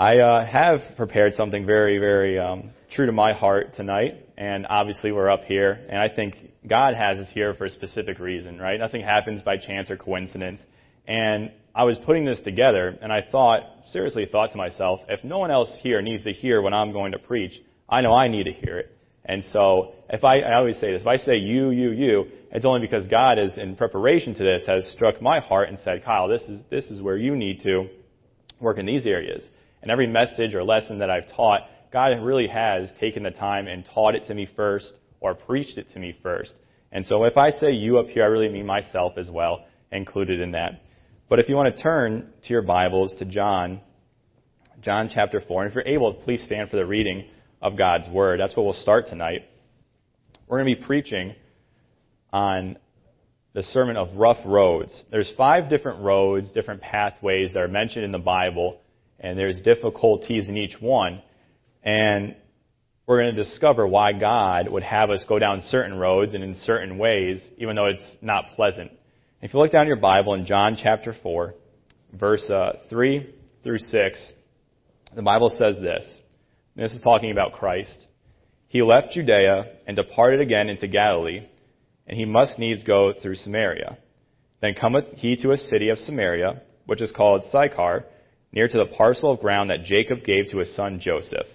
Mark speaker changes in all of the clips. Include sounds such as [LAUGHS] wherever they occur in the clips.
Speaker 1: I uh, have prepared something very, very um, true to my heart tonight, and obviously we're up here, and I think God has us here for a specific reason, right? Nothing happens by chance or coincidence. And I was putting this together, and I thought, seriously thought to myself, if no one else here needs to hear what I'm going to preach, I know I need to hear it. And so, if I, I always say this, if I say you, you, you, it's only because God is in preparation to this has struck my heart and said, Kyle, this is, this is where you need to work in these areas. And every message or lesson that I've taught, God really has taken the time and taught it to me first or preached it to me first. And so if I say you up here, I really mean myself as well, included in that. But if you want to turn to your Bibles to John, John chapter 4, and if you're able, please stand for the reading of God's Word. That's what we'll start tonight. We're going to be preaching on the sermon of rough roads. There's five different roads, different pathways that are mentioned in the Bible, and there's difficulties in each one. And we're going to discover why God would have us go down certain roads and in certain ways, even though it's not pleasant. If you look down your Bible in John chapter 4, verse uh, 3 through 6, the Bible says this. This is talking about Christ. He left Judea and departed again into Galilee, and he must needs go through Samaria. Then cometh he to a city of Samaria, which is called Sychar, near to the parcel of ground that Jacob gave to his son Joseph.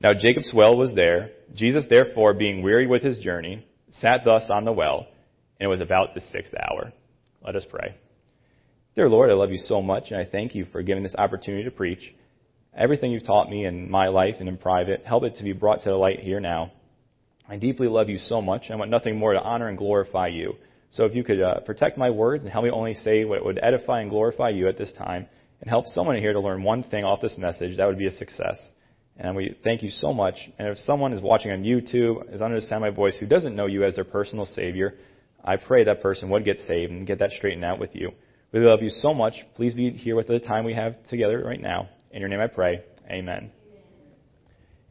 Speaker 1: Now Jacob's well was there. Jesus, therefore, being weary with his journey, sat thus on the well, and it was about the sixth hour. Let us pray. Dear Lord, I love you so much, and I thank you for giving this opportunity to preach. Everything you've taught me in my life and in private, help it to be brought to the light here now. I deeply love you so much. I want nothing more to honor and glorify you. So if you could uh, protect my words and help me only say what would edify and glorify you at this time, and help someone here to learn one thing off this message, that would be a success. And we thank you so much. And if someone is watching on YouTube, is understand my voice, who doesn't know you as their personal Savior, I pray that person would get saved and get that straightened out with you. We love you so much. Please be here with the time we have together right now. In your name I pray. Amen.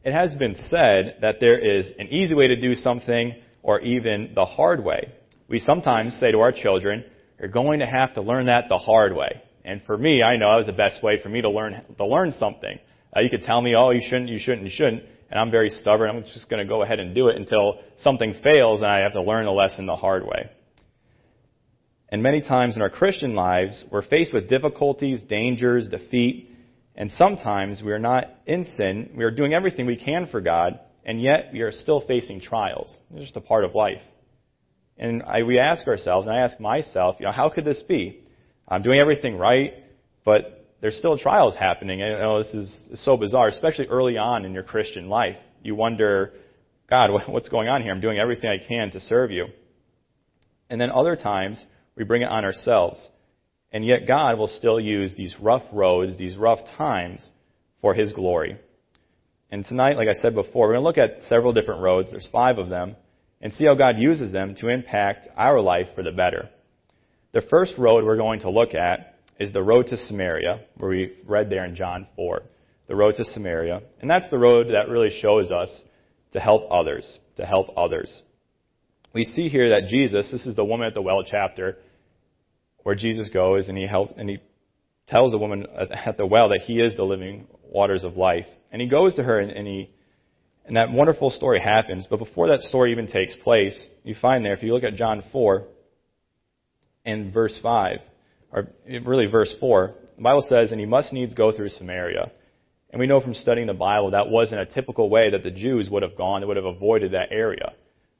Speaker 1: It has been said that there is an easy way to do something or even the hard way. We sometimes say to our children, you're going to have to learn that the hard way. And for me, I know that was the best way for me to learn, to learn something. Uh, you could tell me, oh, you shouldn't, you shouldn't, you shouldn't. And I'm very stubborn. I'm just going to go ahead and do it until something fails and I have to learn the lesson the hard way. And many times in our Christian lives, we're faced with difficulties, dangers, defeat, and sometimes we are not in sin. We are doing everything we can for God, and yet we are still facing trials. It's just a part of life. And I, we ask ourselves, and I ask myself, you know, how could this be? I'm doing everything right, but there's still trials happening. I know this is so bizarre, especially early on in your Christian life. You wonder, God, [LAUGHS] what's going on here? I'm doing everything I can to serve you. And then other times, we bring it on ourselves. And yet God will still use these rough roads, these rough times, for His glory. And tonight, like I said before, we're going to look at several different roads. There's five of them. And see how God uses them to impact our life for the better. The first road we're going to look at is the road to Samaria, where we read there in John 4. The road to Samaria. And that's the road that really shows us to help others, to help others. We see here that Jesus, this is the woman at the well chapter, where Jesus goes and he help, and he tells the woman at the well that he is the living waters of life. And he goes to her and, and he and that wonderful story happens. But before that story even takes place, you find there, if you look at John 4 and verse 5, or really verse 4, the Bible says, and he must needs go through Samaria. And we know from studying the Bible that wasn't a typical way that the Jews would have gone. They would have avoided that area.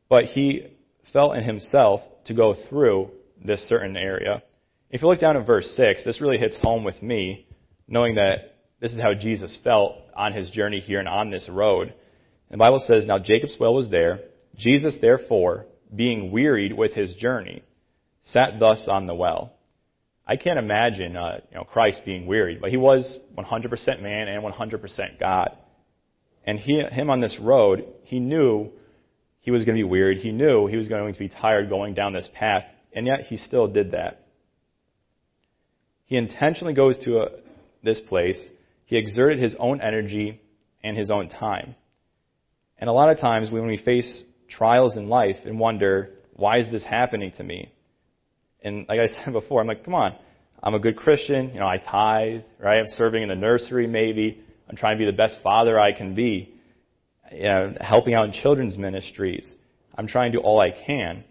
Speaker 1: But he felt in himself to go through this certain area. If you look down at verse 6, this really hits home with me, knowing that this is how Jesus felt on his journey here and on this road. the Bible says, Now Jacob's well was there. Jesus, therefore, being wearied with his journey, sat thus on the well. I can't imagine uh, you know, Christ being wearied, but he was 100% man and 100% God. And he, him on this road, he knew he was going to be wearied. He knew he was going to be tired going down this path, and yet he still did that. He intentionally goes to a, this place. He exerted his own energy and his own time. And a lot of times when we face trials in life and wonder, why is this happening to me? And like I [LAUGHS] said before, I'm like, come on, I'm a good Christian. You know, I tithe, right? I'm serving in the nursery maybe. I'm trying to be the best father I can be. You know, helping out in children's ministries. I'm trying to do all I can.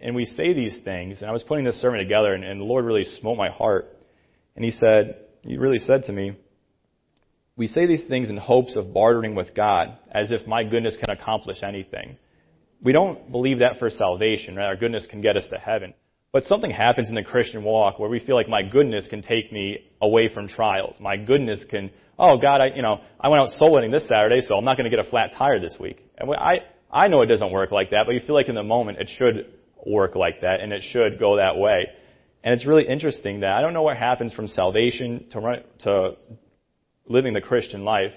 Speaker 1: And we say these things, and I was putting this sermon together, and, and the Lord really smote my heart. And He said, He really said to me, we say these things in hopes of bartering with God, as if my goodness can accomplish anything. We don't believe that for salvation, right? Our goodness can get us to heaven. But something happens in the Christian walk where we feel like my goodness can take me away from trials. My goodness can, oh God, I, you know, I went out soul winning this Saturday, so I'm not going to get a flat tire this week. And I, I know it doesn't work like that, but you feel like in the moment it should work like that, and it should go that way. And it's really interesting that I don't know what happens from salvation to, run, to living the Christian life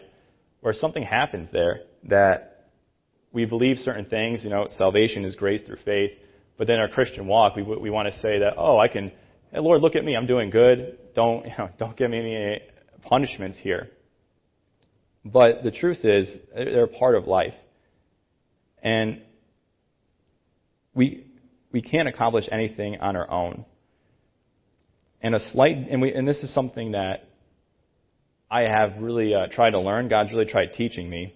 Speaker 1: where something happens there that we believe certain things, you know, salvation is grace through faith, but then our Christian walk, we, we want to say that, oh, I can, hey, Lord, look at me, I'm doing good. Don't, you [LAUGHS] know, don't give me any punishments here. But the truth is, they're a part of life. And we, we can't accomplish anything on our own. And a slight, and, we, and this is something that I have really uh, tried to learn, God's really tried teaching me,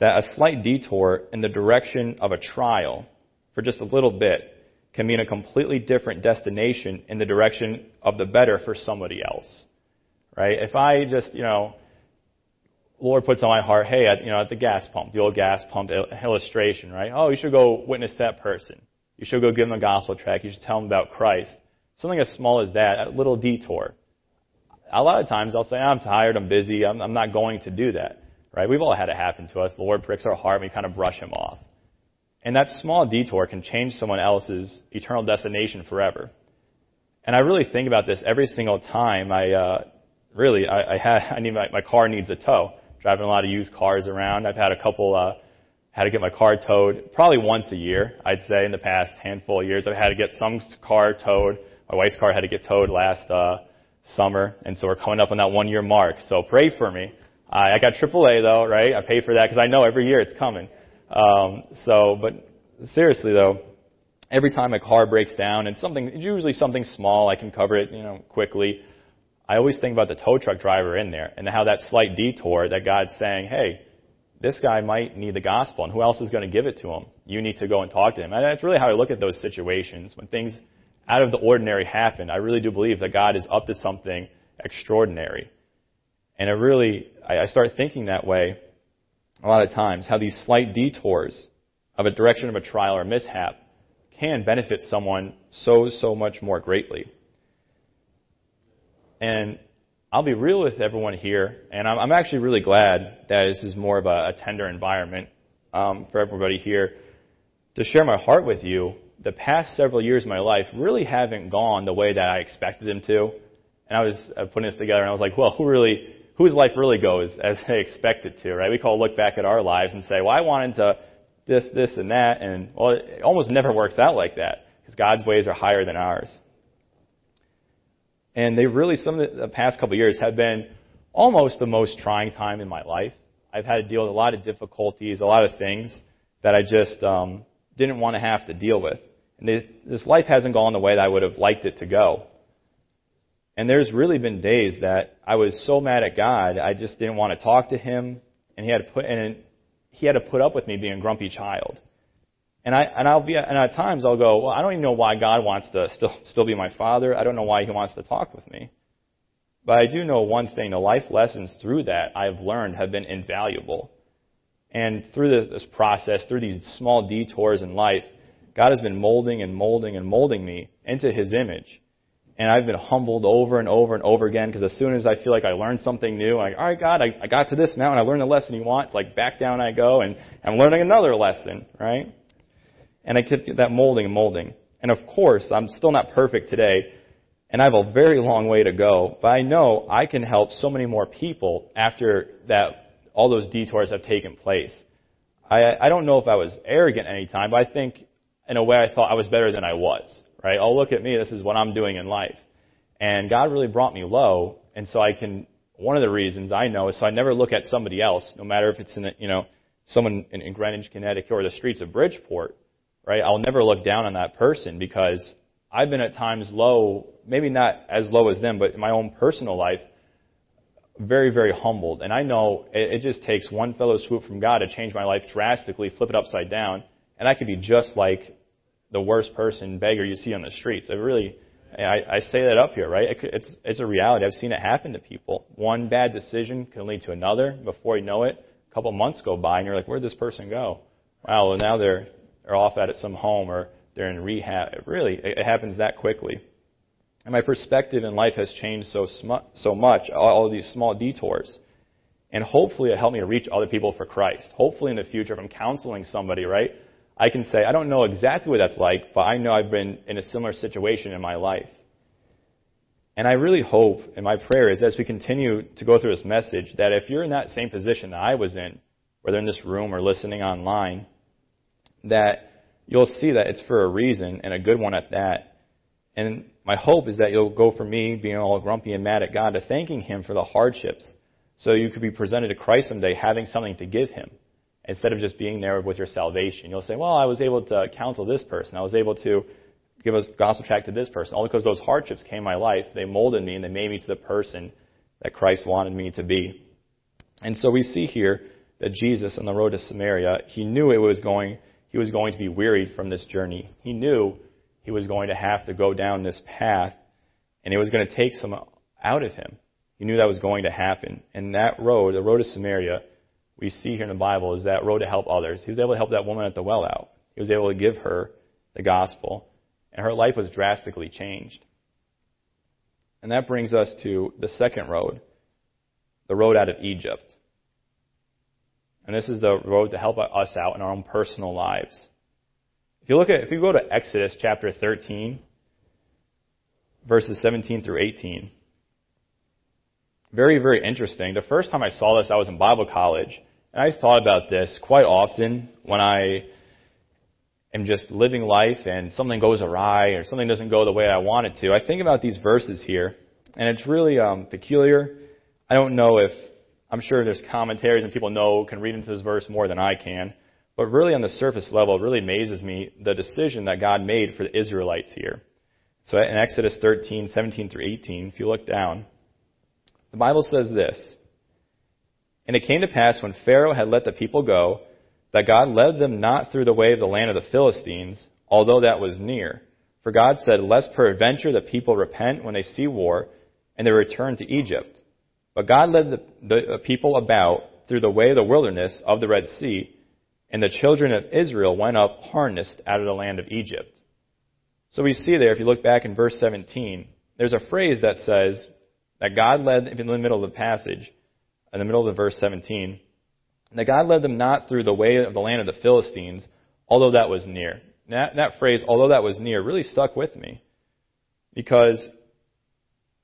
Speaker 1: that a slight detour in the direction of a trial for just a little bit can mean a completely different destination in the direction of the better for somebody else. Right? If I just, you know, Lord puts on my heart, hey, at, you know, at the gas pump, the old gas pump illustration, right? Oh, you should go witness that person. You should go give them a gospel track. You should tell them about Christ. Something as small as that, a little detour a lot of times I'll say, I'm tired, I'm busy, I'm, I'm not going to do that. Right? We've all had it happen to us. The Lord pricks our heart and we kind of brush him off. And that small detour can change someone else's eternal destination forever. And I really think about this every single time I, uh, really, I, I had, [LAUGHS] I need my, my car needs a tow. Driving a lot of used cars around. I've had a couple, uh, had to get my car towed probably once a year, I'd say, in the past handful of years. I've had to get some car towed. My wife's car had to get towed last, uh, summer, and so we're coming up on that one year mark. So pray for me. I, I got AAA though, right? I pay for that because I know every year it's coming. Um, so, but seriously though, every time a car breaks down, and something, it's usually something small, I can cover it, you know, quickly. I always think about the tow truck driver in there and how that slight detour that God's saying, hey, this guy might need the gospel, and who else is going to give it to him? You need to go and talk to him. And that's really how I look at those situations when things out of the ordinary happen, I really do believe that God is up to something extraordinary. And it really, I start thinking that way a lot of times, how these slight detours of a direction of a trial or mishap can benefit someone so, so much more greatly. And I'll be real with everyone here, and I'm, I'm actually really glad that this is more of a, a tender environment um, for everybody here to share my heart with you the past several years of my life really haven't gone the way that I expected them to. And I was uh, putting this together and I was like, well, who really, whose life really goes as [LAUGHS] they expect it to, right? We call look back at our lives and say, well, I wanted to this, this, and that, and well, it almost never works out like that because God's ways are higher than ours. And they really, some of the past couple of years have been almost the most trying time in my life. I've had to deal with a lot of difficulties, a lot of things that I just um, didn't want to have to deal with. And this life hasn't gone the way that I would have liked it to go. And there's really been days that I was so mad at God, I just didn't want to talk to Him, and He had to put and He had to put up with me being a grumpy child. And I and I'll be and at times I'll go, well, I don't even know why God wants to still still be my Father. I don't know why He wants to talk with me. But I do know one thing: the life lessons through that I've learned have been invaluable. And through this, this process, through these small detours in life, God has been molding and molding and molding me into His image. And I've been humbled over and over and over again because as soon as I feel like I learned something new, I'm like, all right, God, I, I got to this now and I learned the lesson you want. Like back down I go and I'm learning another lesson, right? And I keep that molding and molding. And of course, I'm still not perfect today and I have a very long way to go, but I know I can help so many more people after that all those detours have taken place. I, I don't know if I was arrogant any time, but I think in a way I thought I was better than I was, right? Oh, look at me. This is what I'm doing in life. And God really brought me low. And so I can, one of the reasons I know is so I never look at somebody else, no matter if it's in, you know, someone in, in Greenwich, Connecticut or the streets of Bridgeport, right? I'll never look down on that person because I've been at times low, maybe not as low as them, but in my own personal life, very, very humbled. And I know it, it just takes one fellow swoop from God to change my life drastically, flip it upside down, and I could be just like the worst person, beggar you see on the streets. I really, I, I say that up here, right? It, it's, it's a reality. I've seen it happen to people. One bad decision can lead to another. Before you know it, a couple months go by, and you're like, where'd this person go? Wow, well, now they're, they're off at some home or they're in rehab. It really, it, it happens that quickly. And my perspective in life has changed so, sm- so much, all of these small detours. And hopefully it helped me to reach other people for Christ. Hopefully in the future, if I'm counseling somebody, right, I can say, I don't know exactly what that's like, but I know I've been in a similar situation in my life. And I really hope, and my prayer is as we continue to go through this message, that if you're in that same position that I was in, whether in this room or listening online, that you'll see that it's for a reason and a good one at that. And my hope is that you'll go from me being all grumpy and mad at God to thanking Him for the hardships. So you could be presented to Christ someday having something to give Him instead of just being there with your salvation. You'll say, well, I was able to counsel this person. I was able to give a gospel tract to this person. All because those hardships came in my life. They molded me and they made me to the person that Christ wanted me to be. And so we see here that Jesus on the road to Samaria, he knew it was going, he was going to be wearied from this journey. He knew he was going to have to go down this path and it was going to take some out of him. He knew that was going to happen. And that road, the road to Samaria, we see here in the Bible is that road to help others. He was able to help that woman at the well out. He was able to give her the gospel. And her life was drastically changed. And that brings us to the second road, the road out of Egypt. And this is the road to help us out in our own personal lives. If you look at, if you go to Exodus chapter 13, verses 17 through 18, very, very interesting. The first time I saw this, I was in Bible college, and I thought about this quite often when I am just living life and something goes awry or something doesn't go the way I want it to. I think about these verses here, and it's really um, peculiar. I don't know if I'm sure there's commentaries and people know can read into this verse more than I can. But really, on the surface level, it really amazes me the decision that God made for the Israelites here. So in Exodus 13, 17 through 18, if you look down, the Bible says this And it came to pass when Pharaoh had let the people go, that God led them not through the way of the land of the Philistines, although that was near. For God said, Lest peradventure the people repent when they see war, and they return to Egypt. But God led the, the people about through the way of the wilderness of the Red Sea, and the children of Israel went up harnessed out of the land of Egypt. So we see there, if you look back in verse 17, there's a phrase that says that God led, in the middle of the passage, in the middle of verse 17, that God led them not through the way of the land of the Philistines, although that was near. That, that phrase, although that was near, really stuck with me. Because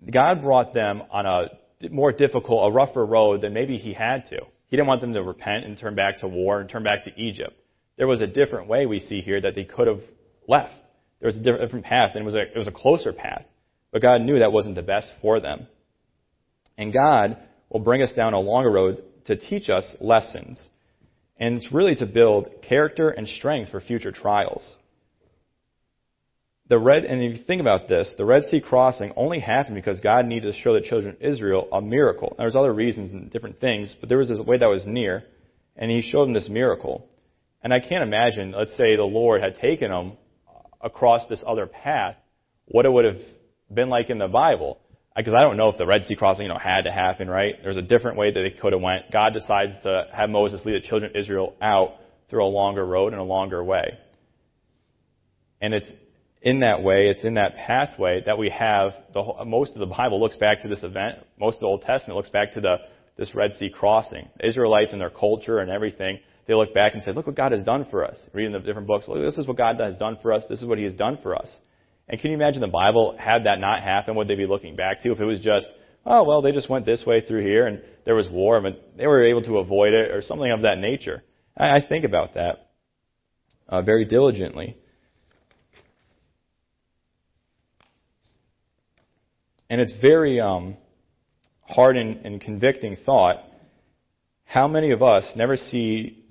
Speaker 1: God brought them on a more difficult, a rougher road than maybe He had to. He didn't want them to repent and turn back to war and turn back to Egypt. There was a different way we see here that they could have left. There was a different path, and it was a, it was a closer path. But God knew that wasn't the best for them. And God will bring us down a longer road to teach us lessons. And it's really to build character and strength for future trials. The Red, and if you think about this, the Red Sea crossing only happened because God needed to show the children of Israel a miracle. There was other reasons and different things, but there was this way that was near, and He showed them this miracle. And I can't imagine, let's say the Lord had taken them across this other path, what it would have been like in the Bible. Because I don't know if the Red Sea crossing, you know, had to happen, right? There's a different way that it could have went. God decides to have Moses lead the children of Israel out through a longer road and a longer way. And it's in that way, it's in that pathway that we have the whole, most of the Bible looks back to this event. Most of the Old Testament looks back to the this Red Sea crossing. The Israelites and their culture and everything, they look back and say, "Look what God has done for us." Reading the different books, look, this is what God has done for us. This is what He has done for us. And can you imagine the Bible had that not happen? Would they be looking back to if it was just, oh well, they just went this way through here and there was war, but they were able to avoid it or something of that nature? I, I think about that uh, very diligently. And it's very um, hard and, and convicting thought. How many of us never see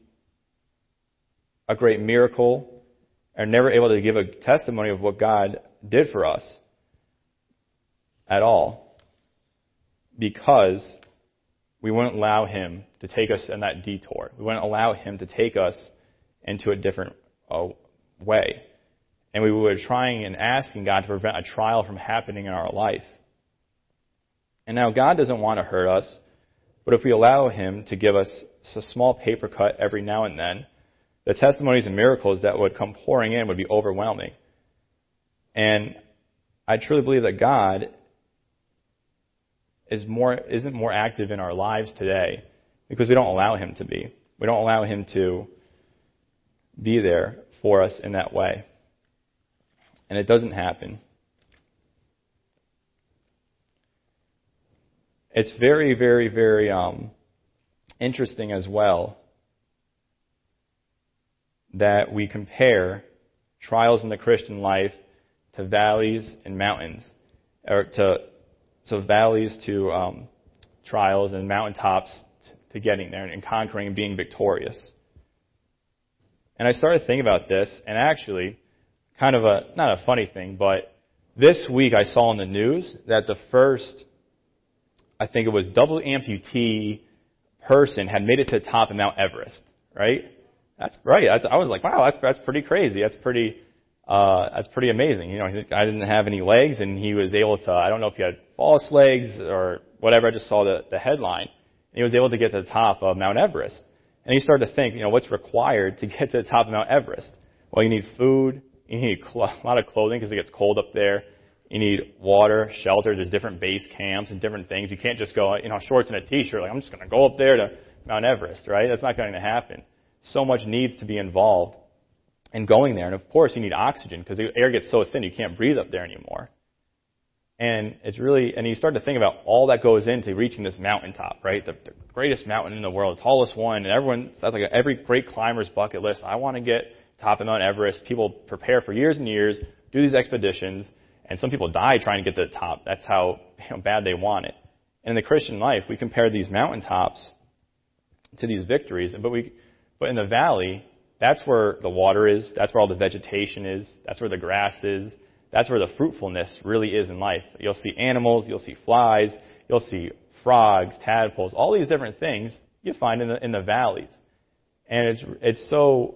Speaker 1: a great miracle are never able to give a testimony of what God did for us at all because we wouldn't allow him to take us in that detour. We wouldn't allow him to take us into a different uh, way. And we were trying and asking God to prevent a trial from happening in our life. And now God doesn't want to hurt us, but if we allow him to give us a small paper cut every now and then, the testimonies and miracles that would come pouring in would be overwhelming. And I truly believe that God is more, isn't more active in our lives today because we don't allow Him to be. We don't allow Him to be there for us in that way. And it doesn't happen. It's very, very, very um, interesting as well that we compare trials in the Christian life to valleys and mountains, or to so valleys to um, trials and mountaintops to getting there and conquering and being victorious. And I started thinking about this, and actually, kind of a not a funny thing, but this week I saw in the news that the first, I think it was double amputee person had made it to the top of Mount Everest. Right? That's right. That's, I was like, wow, that's that's pretty crazy. That's pretty uh, that's pretty amazing. You know, I didn't have any legs, and he was able to. I don't know if he had false legs or whatever. I just saw the the headline. And he was able to get to the top of Mount Everest. And he started to think, you know, what's required to get to the top of Mount Everest? Well, you need food. You need [LAUGHS] a lot of clothing because it gets cold up there. You need water, shelter. There's different base camps and different things. You can't just go, you know, shorts and a t-shirt. Like I'm just going to go up there to Mount Everest, right? That's not going to happen. So much needs to be involved in going there. And of course, you need oxygen because the air gets so thin you can't breathe up there anymore. And it's really, and you start to think about all that goes into reaching this mountaintop, right? The, the greatest mountain in the world, the tallest one, and everyone, that's like every great climber's bucket list. I want to get top of Mount Everest. People prepare for years and years, do these expeditions, and some people die trying to get to the top. That's how [LAUGHS] you know, bad they want it. And in the Christian life, we compare these mountaintops to these victories, but we, but in the valley, that's where the water is. That's where all the vegetation is. That's where the grass is. That's where the fruitfulness really is in life. You'll see animals, you'll see flies, you'll see frogs, tadpoles, all these different things you find in the, in the valleys. And it's, it's so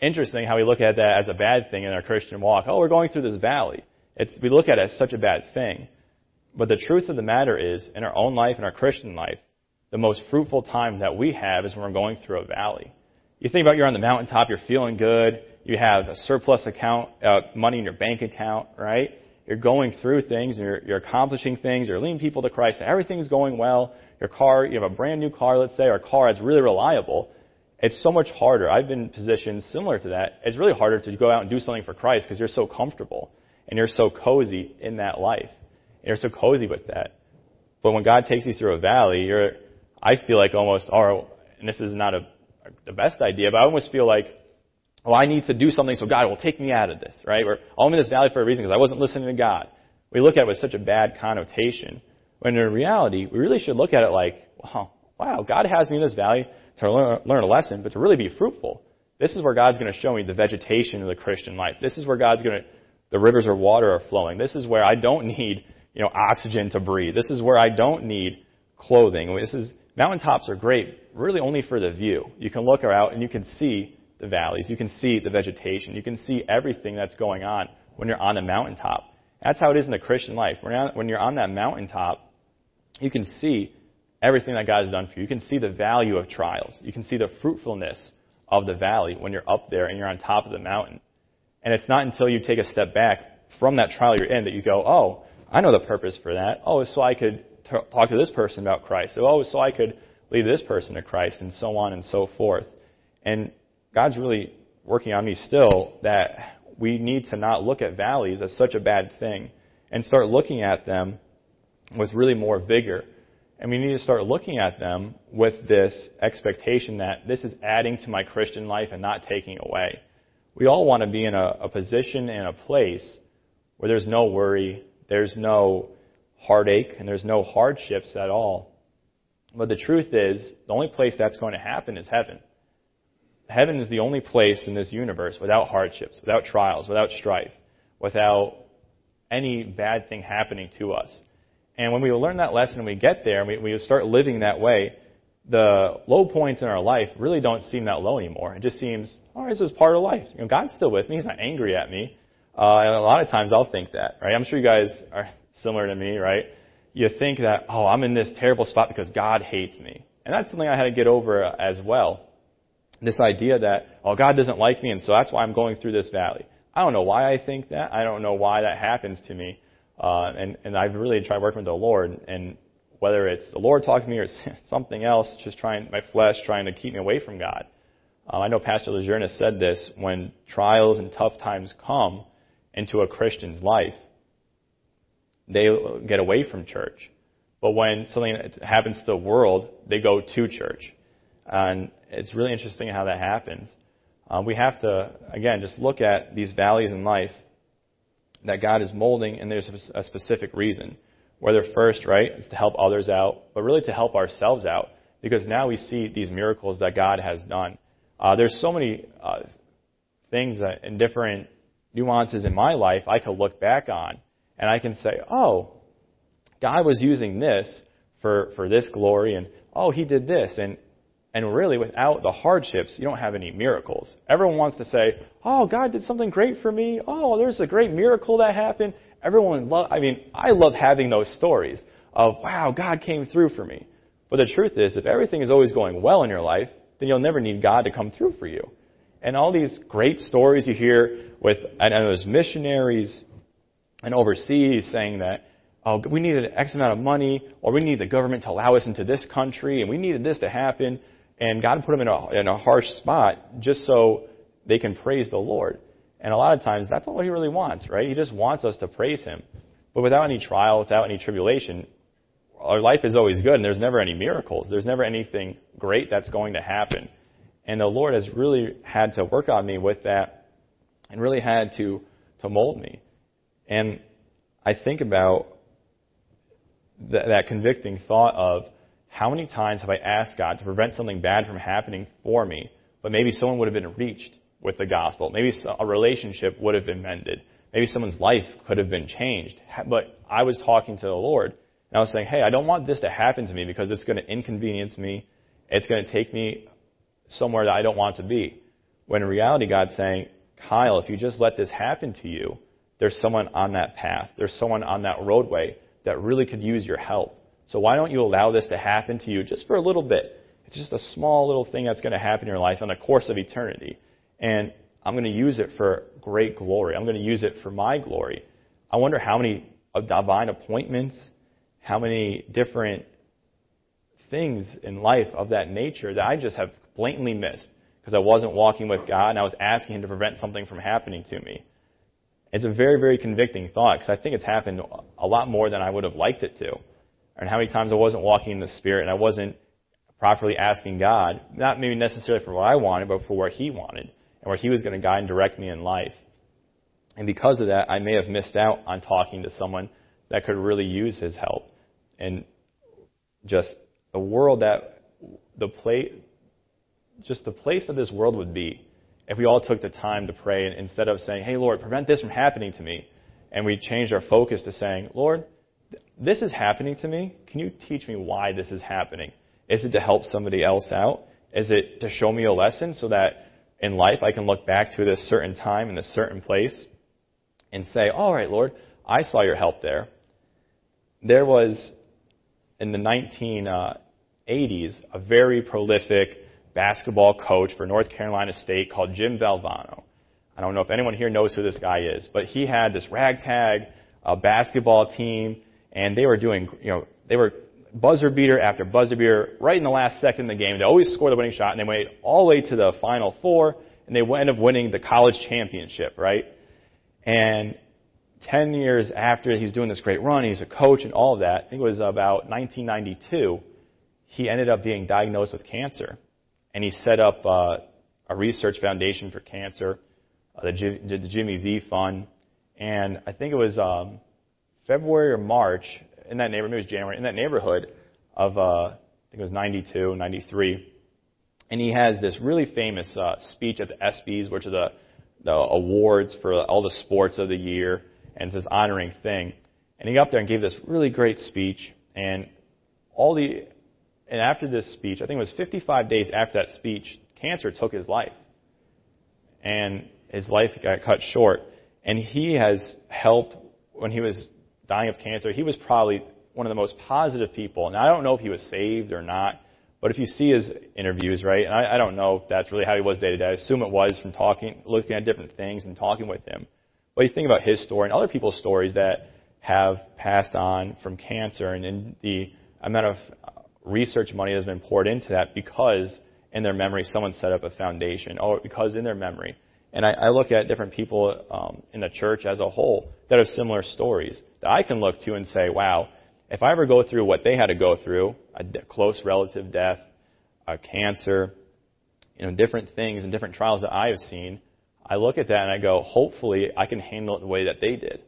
Speaker 1: interesting how we look at that as a bad thing in our Christian walk. Oh, we're going through this valley. It's, we look at it as such a bad thing. But the truth of the matter is, in our own life, in our Christian life, the most fruitful time that we have is when we're going through a valley. You think about you're on the mountaintop, you're feeling good, you have a surplus account, uh, money in your bank account, right? You're going through things, you're, you're accomplishing things, you're leading people to Christ, everything's going well. Your car, you have a brand new car, let's say, or a car that's really reliable. It's so much harder. I've been in positions similar to that. It's really harder to go out and do something for Christ because you're so comfortable and you're so cozy in that life. And you're so cozy with that. But when God takes you through a valley, you're, I feel like almost, or, and this is not a the best idea, but I almost feel like, well, I need to do something so God will take me out of this, right? Or oh, I'm in this valley for a reason because I wasn't listening to God. We look at it with such a bad connotation. When in reality, we really should look at it like, wow, wow, God has me in this valley to learn, learn a lesson, but to really be fruitful. This is where God's going to show me the vegetation of the Christian life. This is where God's going to, the rivers of water are flowing. This is where I don't need, you know, oxygen to breathe. This is where I don't need clothing. This is, mountaintops are great really only for the view. You can look out and you can see the valleys. You can see the vegetation. You can see everything that's going on when you're on a mountaintop. That's how it is in the Christian life. When you're on that mountaintop, you can see everything that God has done for you. You can see the value of trials. You can see the fruitfulness of the valley when you're up there and you're on top of the mountain. And it's not until you take a step back from that trial you're in that you go, oh, I know the purpose for that. Oh, so I could talk to this person about Christ. Oh, so I could lead this person to Christ, and so on and so forth. And God's really working on me still that we need to not look at valleys as such a bad thing and start looking at them with really more vigor. And we need to start looking at them with this expectation that this is adding to my Christian life and not taking away. We all want to be in a, a position and a place where there's no worry, there's no heartache, and there's no hardships at all. But the truth is, the only place that's going to happen is heaven. Heaven is the only place in this universe without hardships, without trials, without strife, without any bad thing happening to us. And when we learn that lesson and we get there and we, we start living that way, the low points in our life really don't seem that low anymore. It just seems, all right, this is part of life. You know, God's still with me. He's not angry at me. Uh, and a lot of times I'll think that, right? I'm sure you guys are [LAUGHS] similar to me, right? You think that, oh, I'm in this terrible spot because God hates me. And that's something I had to get over as well. This idea that, oh, God doesn't like me, and so that's why I'm going through this valley. I don't know why I think that. I don't know why that happens to me. Uh, and, and I've really tried working with the Lord, and whether it's the Lord talking to me or [LAUGHS] something else, just trying, my flesh trying to keep me away from God. Um, I know Pastor Lejeune has said this, when trials and tough times come into a Christian's life, they get away from church. But when something happens to the world, they go to church. And it's really interesting how that happens. Um, we have to, again, just look at these valleys in life that God is molding, and there's a specific reason. Whether first, right, is to help others out, but really to help ourselves out, because now we see these miracles that God has done. Uh, there's so many uh, things that, and different nuances in my life I could look back on, and I can say, oh, God was using this for, for this glory, and oh, He did this, and and really, without the hardships, you don't have any miracles. Everyone wants to say, "Oh, God did something great for me. Oh, there's a great miracle that happened." Everyone love. I mean, I love having those stories of, "Wow, God came through for me." But the truth is, if everything is always going well in your life, then you'll never need God to come through for you. And all these great stories you hear with, those missionaries and overseas saying that, oh, we needed X amount of money, or we need the government to allow us into this country, and we needed this to happen. And God put them in a, in a harsh spot just so they can praise the Lord. And a lot of times, that's not what He really wants, right? He just wants us to praise Him. But without any trial, without any tribulation, our life is always good, and there's never any miracles. There's never anything great that's going to happen. And the Lord has really had to work on me with that and really had to, to mold me. And I think about th- that convicting thought of how many times have I asked God to prevent something bad from happening for me, but maybe someone would have been reached with the gospel? Maybe a relationship would have been mended. Maybe someone's life could have been changed. But I was talking to the Lord, and I was saying, hey, I don't want this to happen to me because it's going to inconvenience me. It's going to take me somewhere that I don't want to be. When in reality, God's saying, Kyle, if you just let this happen to you, there's someone on that path. There's someone on that roadway that really could use your help. So why don't you allow this to happen to you just for a little bit? It's just a small little thing that's going to happen in your life on the course of eternity. And I'm going to use it for great glory. I'm going to use it for my glory. I wonder how many divine appointments, how many different things in life of that nature that I just have blatantly missed because I wasn't walking with God and I was asking Him to prevent something from happening to me. It's a very, very convicting thought because I think it's happened a lot more than I would have liked it to and how many times I wasn't walking in the Spirit and I wasn't properly asking God, not maybe necessarily for what I wanted, but for what He wanted and where He was going to guide and direct me in life. And because of that, I may have missed out on talking to someone that could really use His help. And just the world that, the place, just the place that this world would be if we all took the time to pray and instead of saying, hey, Lord, prevent this from happening to me, and we changed our focus to saying, Lord, this is happening to me. Can you teach me why this is happening? Is it to help somebody else out? Is it to show me a lesson so that in life I can look back to this certain time in this certain place and say, all right, Lord, I saw your help there. There was, in the 1980s, uh, a very prolific basketball coach for North Carolina State called Jim Valvano. I don't know if anyone here knows who this guy is, but he had this ragtag uh, basketball team and they were doing, you know, they were buzzer beater after buzzer beater right in the last second of the game. They always score the winning shot, and they went all the way to the final four, and they end up winning the college championship, right? And 10 years after he's doing this great run, he's a coach and all of that, I think it was about 1992, he ended up being diagnosed with cancer. And he set up uh, a research foundation for cancer, uh, the, G- the Jimmy V Fund. And I think it was um, February or March in that neighborhood, maybe it was January, in that neighborhood of, uh, I think it was 92, 93. And he has this really famous uh, speech at the ESPYs, which are the, the awards for all the sports of the year, and it's this honoring thing. And he got up there and gave this really great speech. And all the, and after this speech, I think it was 55 days after that speech, cancer took his life. And his life got cut short. And he has helped, when he was dying of cancer, he was probably one of the most positive people. Now, I don't know if he was saved or not, but if you see his interviews, right, and I, I don't know if that's really how he was day to day. I assume it was from talking, looking at different things and talking with him. But you think about his story and other people's stories that have passed on from cancer and, and the amount of research money has been poured into that because in their memory someone set up a foundation or because in their memory. And I, I look at different people um, in the church as a whole that have similar stories that I can look to and say, wow, if I ever go through what they had to go through, a close relative death, a cancer, you know, different things and different trials that I have seen, I look at that and I go, hopefully I can handle it the way that they did.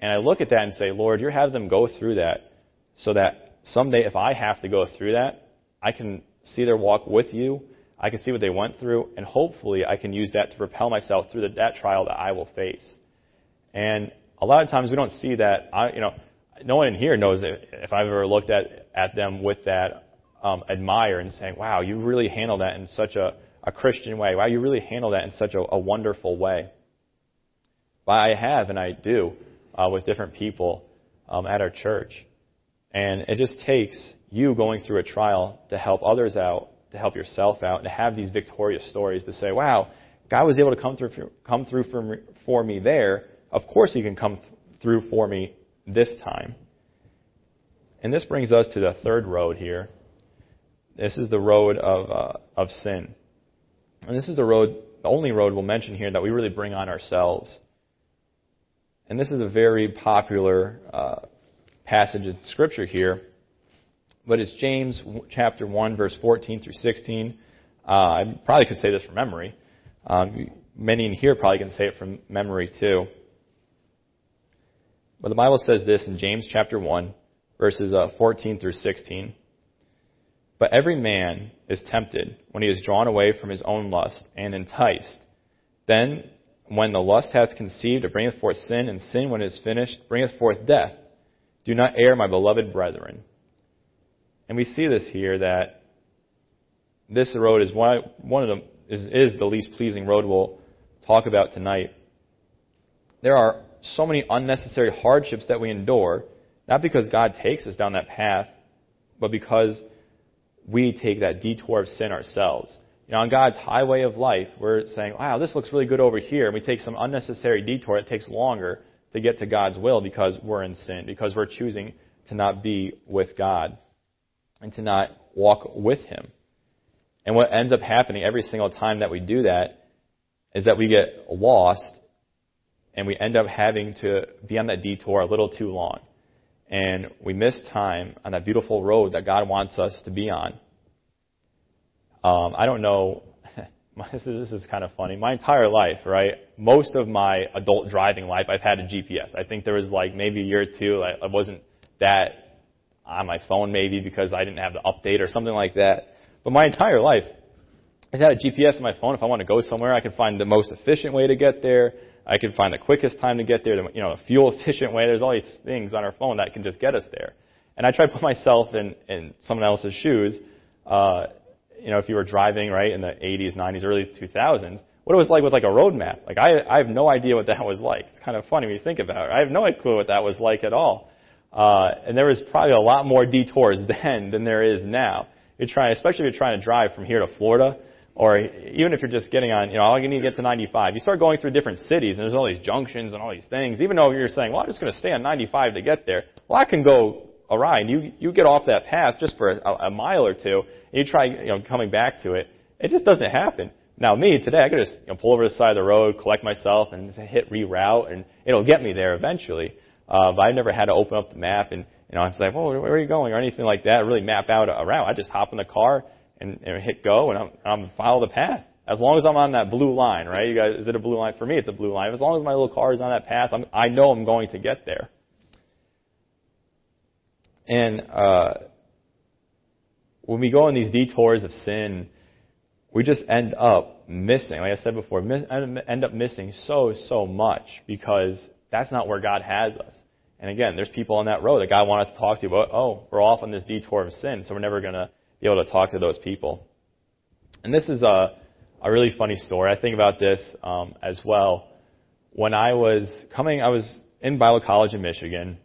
Speaker 1: And I look at that and say, Lord, you're having them go through that so that someday if I have to go through that, I can see their walk with you. I can see what they went through, and hopefully I can use that to propel myself through the, that trial that I will face. And a lot of times we don't see that. I, you know, no one in here knows if I've ever looked at, at them with that um, admire and saying, wow, you really handle that in such a, a Christian way. Wow, you really handle that in such a, a wonderful way. But I have, and I do, uh, with different people um, at our church. And it just takes you going through a trial to help others out, to help yourself out, and to have these victorious stories to say, wow, God was able to come through, come through for me, for me there. Of course, He can come through for me this time. And this brings us to the third road here. This is the road of, uh, of sin. And this is the road, the only road we'll mention here that we really bring on ourselves. And this is a very popular uh, passage in Scripture here. But it's James chapter 1, verse 14 through 16. Uh, I probably could say this from memory. Um, many in here probably can say it from memory too. But the Bible says this in James chapter 1, verses uh, 14 through 16. But every man is tempted when he is drawn away from his own lust and enticed. Then, when the lust hath conceived, it bringeth forth sin, and sin, when it is finished, bringeth forth death. Do not err, my beloved brethren. And we see this here that this road is one, one of the is, is the least pleasing road we'll talk about tonight. There are so many unnecessary hardships that we endure, not because God takes us down that path, but because we take that detour of sin ourselves. You know, on God's highway of life, we're saying, wow, this looks really good over here. And we take some unnecessary detour. It takes longer to get to God's will because we're in sin, because we're choosing to not be with God and to not walk with Him. And what ends up happening every single time that we do that is that we get lost and we end up having to be on that detour a little too long. And we miss time on that beautiful road that God wants us to be on. Um, I don't know. [LAUGHS] this, is, kind of funny. My entire life, right? Most of my adult driving life, I've had a GPS. I think there was like maybe a year or two, I, I wasn't that on my phone maybe because I didn't have the update or something like that. But my entire life, I've had a GPS on my phone. If I want to go somewhere, I can find the most efficient way to get there. I can find the quickest time to get there, the, you know, a fuel efficient way. There's all these things on our phone that can just get us there. And I try to put myself in, in someone else's shoes. Uh, you know, if you were driving, right, in the 80s, 90s, early 2000s, what it was like with like a road map. Like I, I have no idea what that [LAUGHS] was like. It's kind of funny when you think about it. I have no clue what that was like at all. Uh, and there was probably a lot more detours [LAUGHS] then than there is now. You're trying, especially if you're trying to drive from here to Florida or even if you're just getting on, you know, all you need to get to 95. You start going through different cities, and there's all these junctions and all these things. Even though you're saying, well, I'm just going to stay on 95 to get there. Well, I can go awry, and you you get off that path just for a, a mile or two, and you try, you know, coming back to it. It just doesn't happen. Now, me today, I could just you know, pull over to the side of the road, collect myself, and hit reroute, and it'll get me there eventually. Uh, but I've never had to open up the map and you know, I'm like, well, where are you going, or anything like that. Really map out a route. I just hop in the car and, and hit go, and I'm, I'm follow the path. As long as I'm on that blue line, right? You guys, is it a blue line? For me, it's a blue line. As long as my little car is on that path, I'm, I know I'm going to get there. And uh, when we go on these detours of sin, we just end up missing, like I said before, miss, end up missing so, so much because that's not where God has us. And again, there's people on that road that God wants us to talk to, but oh, we're off on this detour of sin, so we're never going to be able to talk to those people. And this is a, a really funny story. I think about this um, as well. When I was coming, I was in Bible college in Michigan.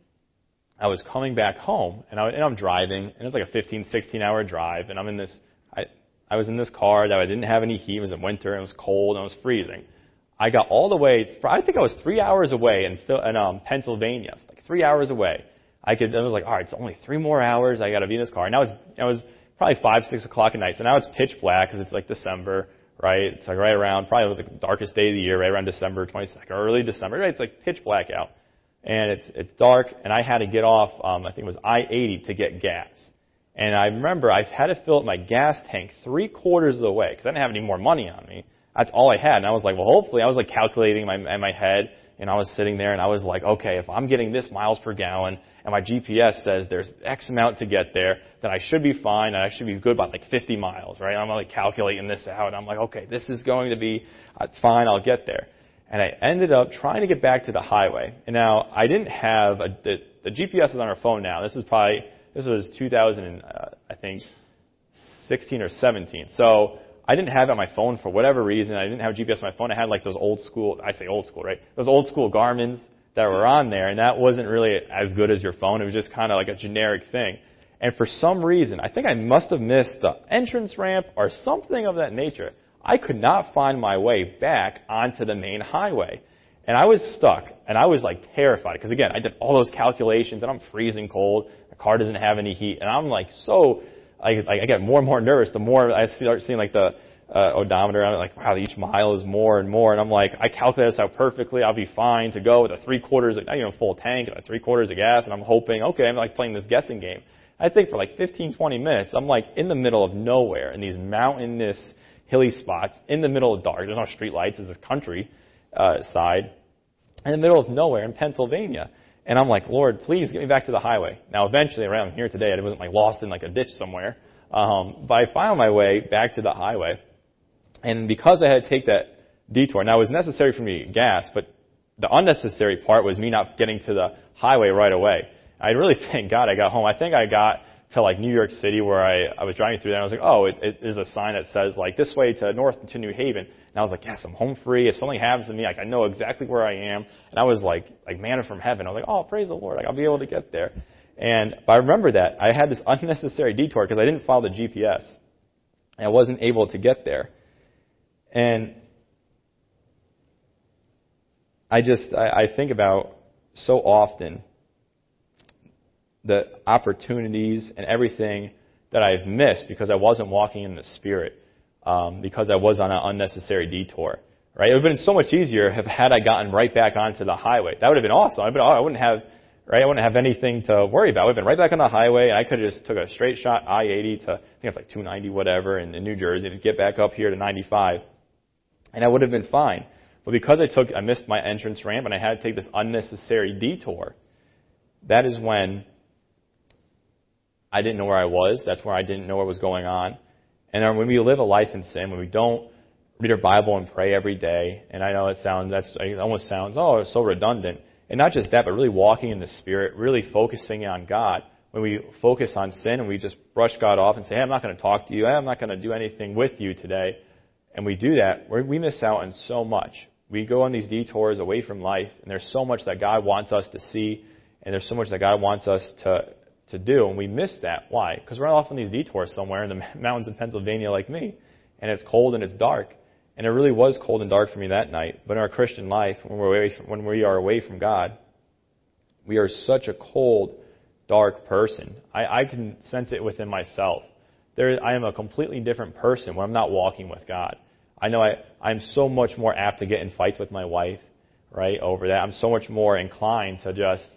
Speaker 1: I was coming back home, and, I, and I'm driving, and it was like a 15, 16 hour drive, and I'm in this, I, I was in this car that I didn't have any heat. It was in winter, and it was cold, and it was freezing. I got all the way, I think I was three hours away in, in um, Pennsylvania. It was like three hours away. I could, I was like, all right, it's only three more hours. I got to be in this car. And I was, I was probably five, six o'clock at night. So now it's pitch black because it's like December, right? It's like right around, probably the darkest day of the year, right around December 22nd, early December, right? It's like pitch black out. And it's, it's dark, and I had to get off, um, I think it was I-80 to get gas. And I remember I had to fill up my gas tank three quarters of the way because I didn't have any more money on me. That's all I had. And I was like, well, hopefully, I was like calculating in my, in my head, and I was sitting there, and I was like, okay, if I'm getting this miles per gallon, and my GPS says there's X amount to get there, then I should be fine, and I should be good by like 50 miles, right? I'm like calculating this out, and I'm like, okay, this is going to be uh, fine, I'll get there. And I ended up trying to get back to the highway. And now I didn't have a, the, the GPS is on our phone now. This is probably this was 2000, uh, I think, 16 or 17. So I didn't have it on my phone for whatever reason. I didn't have GPS on my phone. I had like those old school, I say old school, right? Those old school Garmin's that were on there, and that wasn't really as good as your phone. It was just kind of like a generic thing. And for some reason, I think I must have missed the entrance ramp or something of that nature. I could not find my way back onto the main highway. And I was stuck, and I was like terrified because again, I did all those calculations, and I'm freezing cold. The car doesn't have any heat, and I'm like so. I, I get more and more nervous the more I start seeing like the uh, odometer. I'm like, wow, each mile is more and more. And I'm like, I calculate this out perfectly. I'll be fine to go with a three quarters, of, not even full tank, a three quarters of gas. And I'm hoping, okay, I'm like playing this guessing game. I think for like 15, 20 minutes, I'm like in the middle of nowhere in these mountainous, hilly spots, in the middle of dark. There's no street lights. It's a country uh, side, in the middle of nowhere in Pennsylvania. And I'm like, Lord, please get me back to the highway. Now, eventually, around here today, I wasn't like lost in like a ditch somewhere. Um, but I found my way back to the highway. And because I had to take that detour, now it was necessary for me to gas, but the unnecessary part was me not getting to the highway right away. I really [LAUGHS] thank God I got home. I think I got to like New York City where I, I was driving through there and I was like, oh, it, it, there's a sign that says like this way to north to New Haven. And I was like, yes, I'm home free. If something happens to me, like I know exactly where I am. And I was like, like manna from heaven. I was like, oh, praise the Lord. Like I'll be able to get there. And but I remember that I had this unnecessary detour because I didn't follow the GPS. And I wasn't able to get there. And I just, I, I think about so often the opportunities and everything that I've missed because I wasn't walking in the Spirit, um, because I was on an unnecessary detour. Right? It would have been so much easier if had I gotten right back onto the highway. That would have been awesome. I, I wouldn't have, right? I wouldn't have anything to worry about. I've been right back on the highway, and I could have just took a straight shot I-80 to, I think it's like 290 whatever in, in New Jersey to get back up here to 95 and I would have been fine. But because I took, I missed my entrance ramp and I had to take this unnecessary detour, that is when I didn't know where I was. That's where I didn't know what was going on. And when we live a life in sin, when we don't read our Bible and pray every day, and I know it sounds, that's, it almost sounds, oh, it's so redundant. And not just that, but really walking in the Spirit, really focusing on God. When we focus on sin and we just brush God off and say, hey, I'm not going to talk to you. Hey, I'm not going to do anything with you today and we do that, we miss out on so much. We go on these detours away from life, and there's so much that God wants us to see, and there's so much that God wants us to, to do, and we miss that. Why? Because we're off on these detours somewhere in the [LAUGHS] mountains of Pennsylvania like me, and it's cold and it's dark. And it really was cold and dark for me that night. But in our Christian life, when, we're away from, when we are away from God, we are such a cold, dark person. I, I can sense it within myself. There, I am a completely different person when I'm not walking with God. I know I, I'm so much more apt to get in fights with my wife, right, over that. I'm so much more inclined to just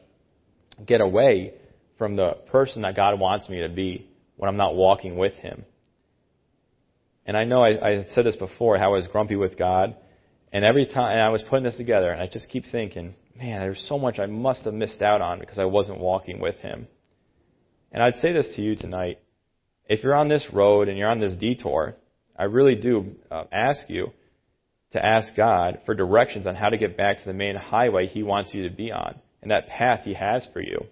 Speaker 1: get away from the person that God wants me to be when I'm not walking with Him. And I know I, I said this before, how I was grumpy with God. And every time and I was putting this together, and I just keep thinking, man, there's so much I must have missed out on because I wasn't walking with Him. And I'd say this to you tonight. If you're on this road and you're on this detour, I really do uh, ask you to ask God for directions on how to get back to the main highway He wants you to be on. and that path He has for you.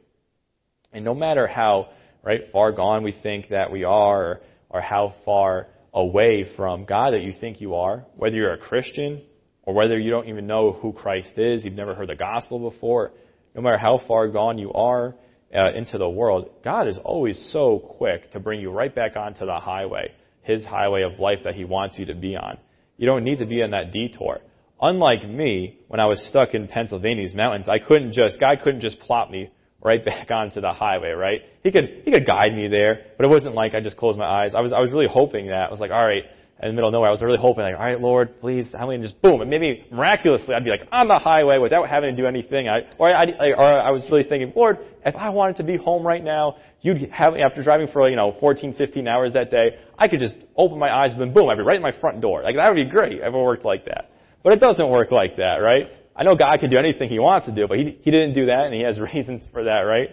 Speaker 1: And no matter how right far gone we think that we are, or, how far away from God that you think you are, whether you're a Christian or whether you don't even know who Christ is, you've never heard the gospel before, no matter how far gone you are uh, into the world, God is always so quick to bring you right back onto the highway, His highway of life that He wants you to be on. You don't need to be on that detour. Unlike me, when I was stuck in Pennsylvania's mountains, I couldn't just, God couldn't just plop me right back [LAUGHS] onto the highway, right? He could, he could guide me there, but it wasn't like I just closed my eyes. I was, I was really hoping that. I was like, alright, in the middle of nowhere, I was really hoping like, alright, Lord, please, help me, and just boom, and maybe miraculously I'd be like on the highway without having to do anything. I, or I, or I was really thinking, Lord, if I wanted to be home right now, you'd have me, after driving for, you know, 14, 15 hours that day, I could just open my eyes and boom, I'd be right in my front door. Like, that would be great if it worked like that. But it doesn't work like that, right? I know God can do anything He wants to do, but He, he didn't do that, and He has [LAUGHS] reasons for that, right?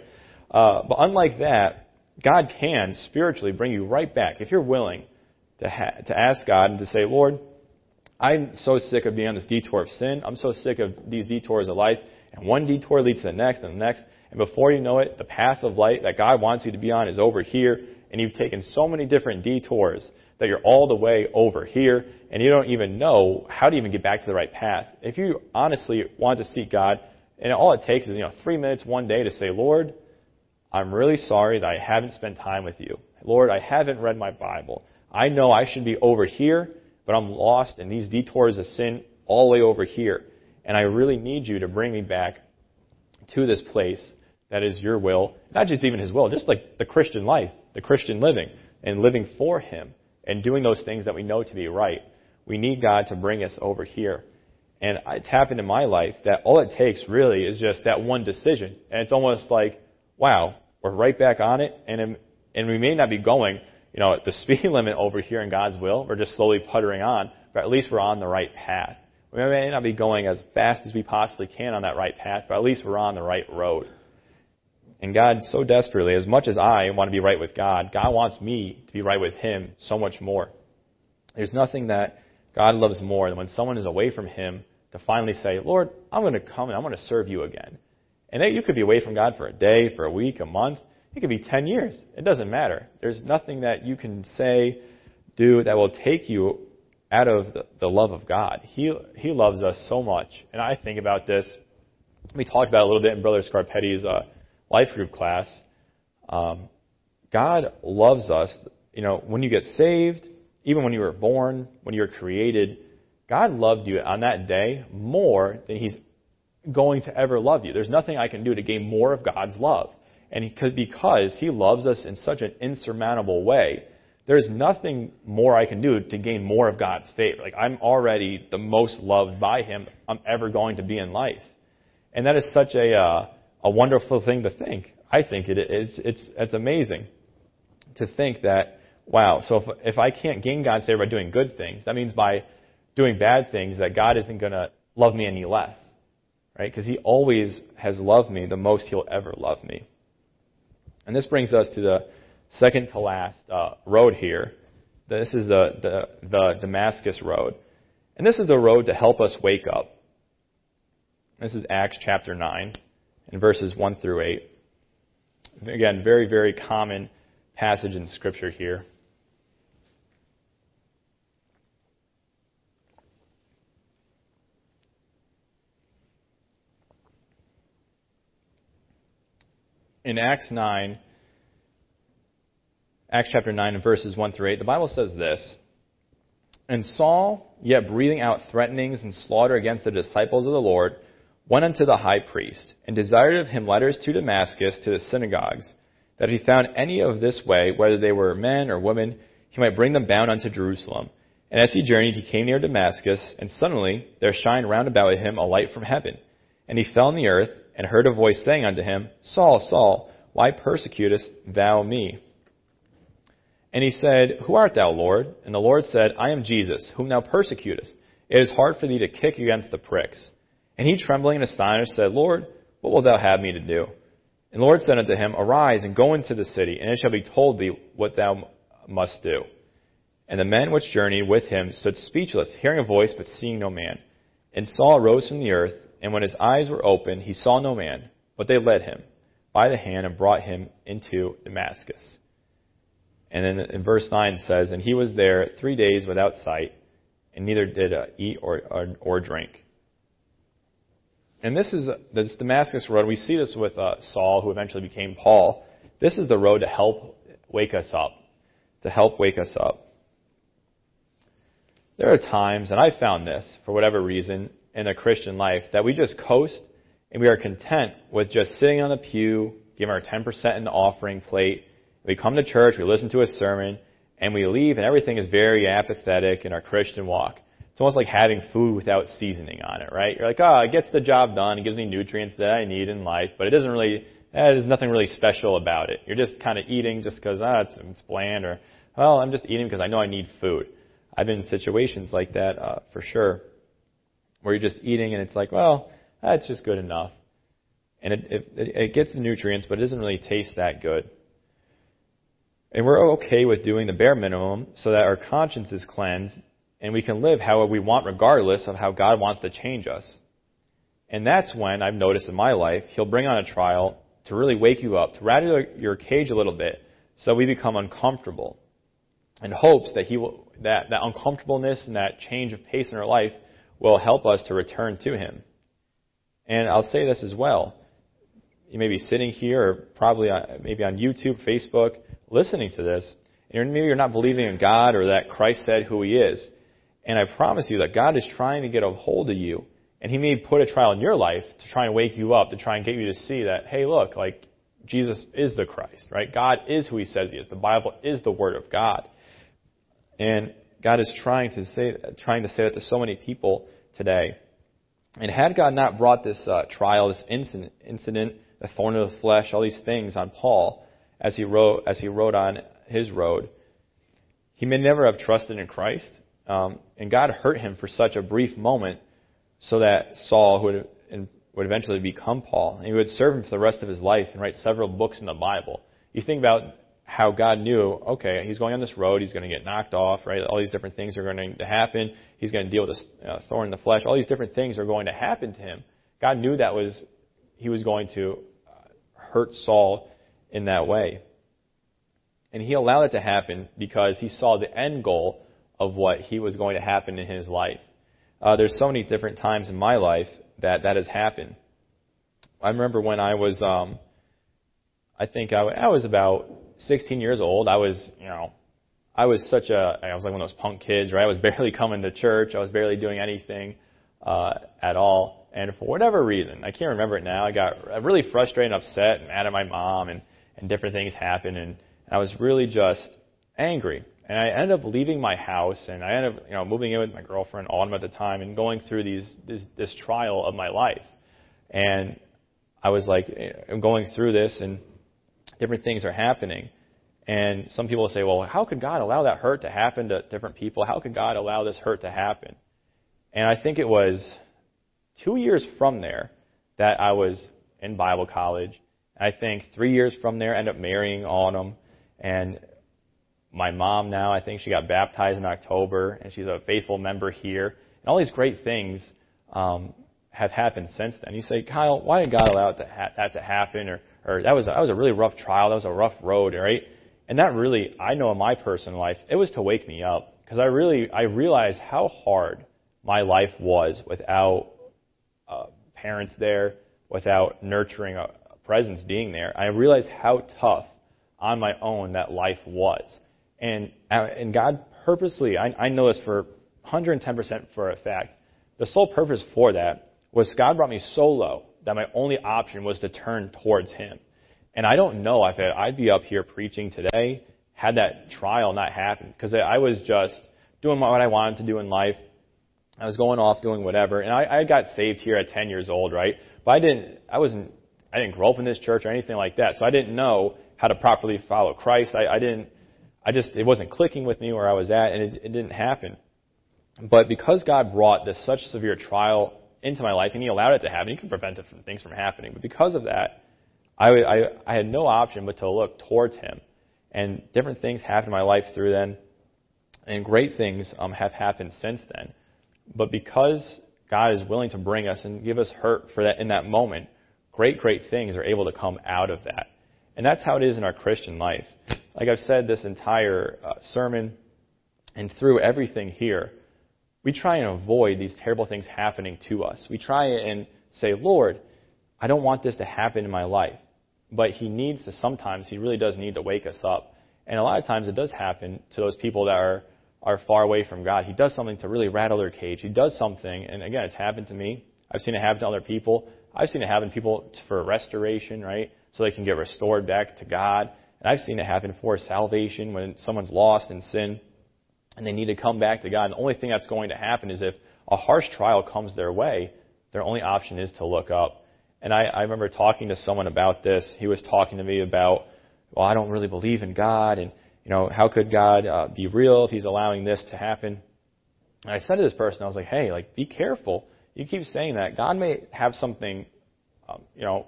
Speaker 1: Uh, but unlike that, God can spiritually bring you right back if you're willing to, ha- to ask God and to say, Lord, I'm so sick of being on this detour of sin. I'm so sick of these detours of life. And one detour leads to the next and the next. And before you know it, the path of light that God wants you to be on is over here. And you've taken so many different detours that you're all the way over here and you don't even know how to even get back to the right path. If you honestly want to seek God, and all it takes is, you know, three minutes one day to say, Lord, I'm really sorry that I haven't spent time with you. Lord, I haven't read my Bible. I know I should be over here, but I'm lost in these detours of sin all the way over here. And I really need you to bring me back to this place that is your will. Not just even his will, just like the Christian life, the Christian living, and living for him, and doing those things that we know to be right. We need God to bring us over here. And it's happened in my life that all it takes really is just that one decision. And it's almost like, wow, we're right back on it, and, um, and we may not be going, you know, at the [LAUGHS] speed limit over here in God's will. We're just slowly puttering on, but at least we're on the right path. We may not be going as fast as we possibly can on that right path, but at least we're on the right road. And God, so desperately, as much as I want to be right with God, God wants me to be right with Him so much more. There's nothing that God loves more than when someone is away from Him to finally say, Lord, I'm going to come and I'm going to serve you again. And that you could be away from God for a day, for a week, a month. It could be 10 years. It doesn't matter. There's nothing that you can say, do that will take you out of the, the love of God. He, he loves us so much. And I think about this. We talked about it a little bit in Brother Scarpetti's uh, life group class. Um, God loves us. You know, when you get saved, even when you were born, when you were created, God loved you on that day more than He's going to ever love you. There's nothing I can do to gain more of God's love. And because He loves us in such an insurmountable way, there's nothing more I can do to gain more of God's favor. Like, I'm already the most loved by Him I'm ever going to be in life. And that is such a, uh, a wonderful thing to think. I think it is. It's, it's amazing to think that, wow, so if, if I can't gain God's favor by doing good things, that means by doing bad things that God isn't going to love me any less right? Because he always has loved me the most he'll ever love me. And this brings us to the second to last uh, road here. This is the, the, the Damascus road. And this is the road to help us wake up. This is Acts chapter 9 and verses 1 through 8. Again, very, very common passage in Scripture here. in Acts 9, Acts chapter 9 and verses 1 through 8, the Bible says this And Saul, yet breathing out threatenings and slaughter against the disciples of the Lord, went unto the high priest, and desired of him letters to Damascus to the synagogues, that if he found any of this way, whether they were men or women, he might bring them bound unto Jerusalem. And as he journeyed, he came near Damascus, and suddenly there shined round about him a light from heaven. And he fell on the earth, and heard a voice saying unto him, Saul, Saul, why persecutest thou me? And he said, Who art thou, Lord? And the Lord said, I am Jesus, whom thou persecutest. It is hard for thee to kick against the pricks. And he, trembling and astonished, said, Lord, what wilt thou have me to do? And the Lord said unto him, Arise and go into the city, and it shall be told thee what thou must do. And the men which journeyed with him stood speechless, hearing a voice, but seeing no man. And Saul arose from the earth, and when his eyes were opened, he saw no man. But they led him by the hand and brought him into Damascus. And then in verse 9 it says, And he was there three days without sight, and neither did uh, eat or, or, or, drink. And this is this Damascus road. We see this with uh, Saul, who eventually became Paul. This is the road to help wake us up, to help wake us up. There are times, and I found this for whatever reason in a Christian life, that we just coast and we are content with just sitting on the pew, giving our 10% in the offering plate. We come to church, we listen to a sermon, and we leave, and everything is very apathetic in our Christian walk. It's almost like having food without seasoning on it, right? You're like, oh, it gets the job done, it gives me nutrients that I need in life, but it doesn't really, eh, there's nothing really special about it. You're just kind of eating just because, ah, it's, it's bland, or, well, I'm just eating because I know I need food. I've been in situations like that, uh, for sure, where you're just eating and it's like, well, that's just good enough. And it, it, it gets the nutrients, but it doesn't really taste that good. And we're okay with doing the bare minimum so that our conscience is cleansed and we can live however we want regardless of how God wants to change us. And that's when I've noticed in my life, He'll bring on a trial to really wake you up, to rattle your cage a little bit so we become uncomfortable in hopes that He will, that, that uncomfortableness and that change of pace in our life will help us to return to Him. And I'll say this as well. You may be sitting here or probably on, maybe on YouTube, Facebook, listening to this, and maybe you're not believing in God or that Christ said who He is. And I promise you that God is trying to get a hold of you, and He may put a trial in your life to try and wake you up, to try and get you to see that, hey, look, like Jesus is the Christ, right? God is who He says He is. The Bible is the Word of God, and God is trying to say trying to say that to so many people today. And had God not brought this uh, trial, this incident, incident, the thorn of the flesh, all these things on Paul as he wrote as he wrote on his road, he may never have trusted in Christ. Um, and God hurt him for such a brief moment, so that Saul would would eventually become Paul, and he would serve him for the rest of his life and write several books in the Bible. You think about how God knew, okay, he's going on this road, he's going to get knocked off, right? All these different things are going to happen. He's going to deal with this uh, thorn in the flesh. All these different things are going to happen to him. God knew that was he was going to uh, hurt Saul in that way. And he allowed it to happen because he saw the end goal of what he was going to happen in his life. Uh, there's so many different times in my life that that has happened. I remember when I was, um, I think I, I was about 16 years old, I was, you know, I was such a, I was like one of those punk kids, right? I was [LAUGHS] barely coming to church. I was barely doing anything uh, at all. And for whatever reason, I can't remember it now, I got really frustrated and upset and mad at my mom and, and different things happened. And, and I was really just angry. And I ended up leaving my house and I ended up, you know, moving in with my girlfriend, Autumn at the time, and going through these, this, this trial of my life. And I was like, eh, I'm going through this and different things are happening. And some people say, well, how could God allow that hurt to happen to different people? How could God allow this hurt to happen? And I think it was two years from there that I was in Bible college. I think three years from there, I ended up marrying Autumn. And my mom now, I think she got baptized in October, and she's a faithful member here. And all these great things um, have happened since then. You say, Kyle, why did God allow that to, happen? Or or that was that was a really rough trial. That was a rough road, right? And that really, I know in my personal life, it was to wake me up because I really I realized how hard my life was without uh, parents there, without nurturing a, a presence being there. I realized how tough on my own that life was, and uh, and God purposely, I, I know this for 110% for a fact. The sole purpose for that was God brought me so low that my only option was to turn towards Him. And I don't know if I'd be up here preaching today had that trial not happened because I was just doing what I wanted to do in life. I was going off doing whatever, and I, I got saved here at 10 years old, right? But I didn't, I wasn't, I didn't grow up in this church or anything like that, so I didn't know how to properly follow Christ. I, I didn't, I just, it wasn't clicking with me where I was at, and it, it didn't happen. But because God brought this such severe trial into my life, and He allowed it to happen. He can prevent it from, things from happening. But because of that, I, I, I had no option but to look towards Him. And different things happened in my life through then, and great things um, have happened since then. But because God is willing to bring us and give us hurt for that in that moment, great, great things are able to come out of that. And that's how it is in our Christian life. Like I've said this entire uh, sermon and through everything here, we try and avoid these terrible things happening to us. We try and say, Lord, I don't want this to happen in my life. But He needs to sometimes, He really does need to wake us up. And a lot of times it does happen to those people that are, are far away from God. He does something to really rattle their cage. He does something, and again, it's happened to me. I've seen it happen to other people. I've seen it happen to people for restoration, right? So they can get restored back to God. And I've seen it happen for salvation when someone's lost in sin and they need to come back to God. And the only thing that's going to happen is if a harsh trial comes their way, their only option is to look up. And I, I remember talking to someone about this. He was talking to me about, well, I don't really believe in God, and you know, how could God uh, be real if He's allowing this to happen? And I said to this person, I was like, hey, like, be careful. You keep saying that God may have something, um, you know,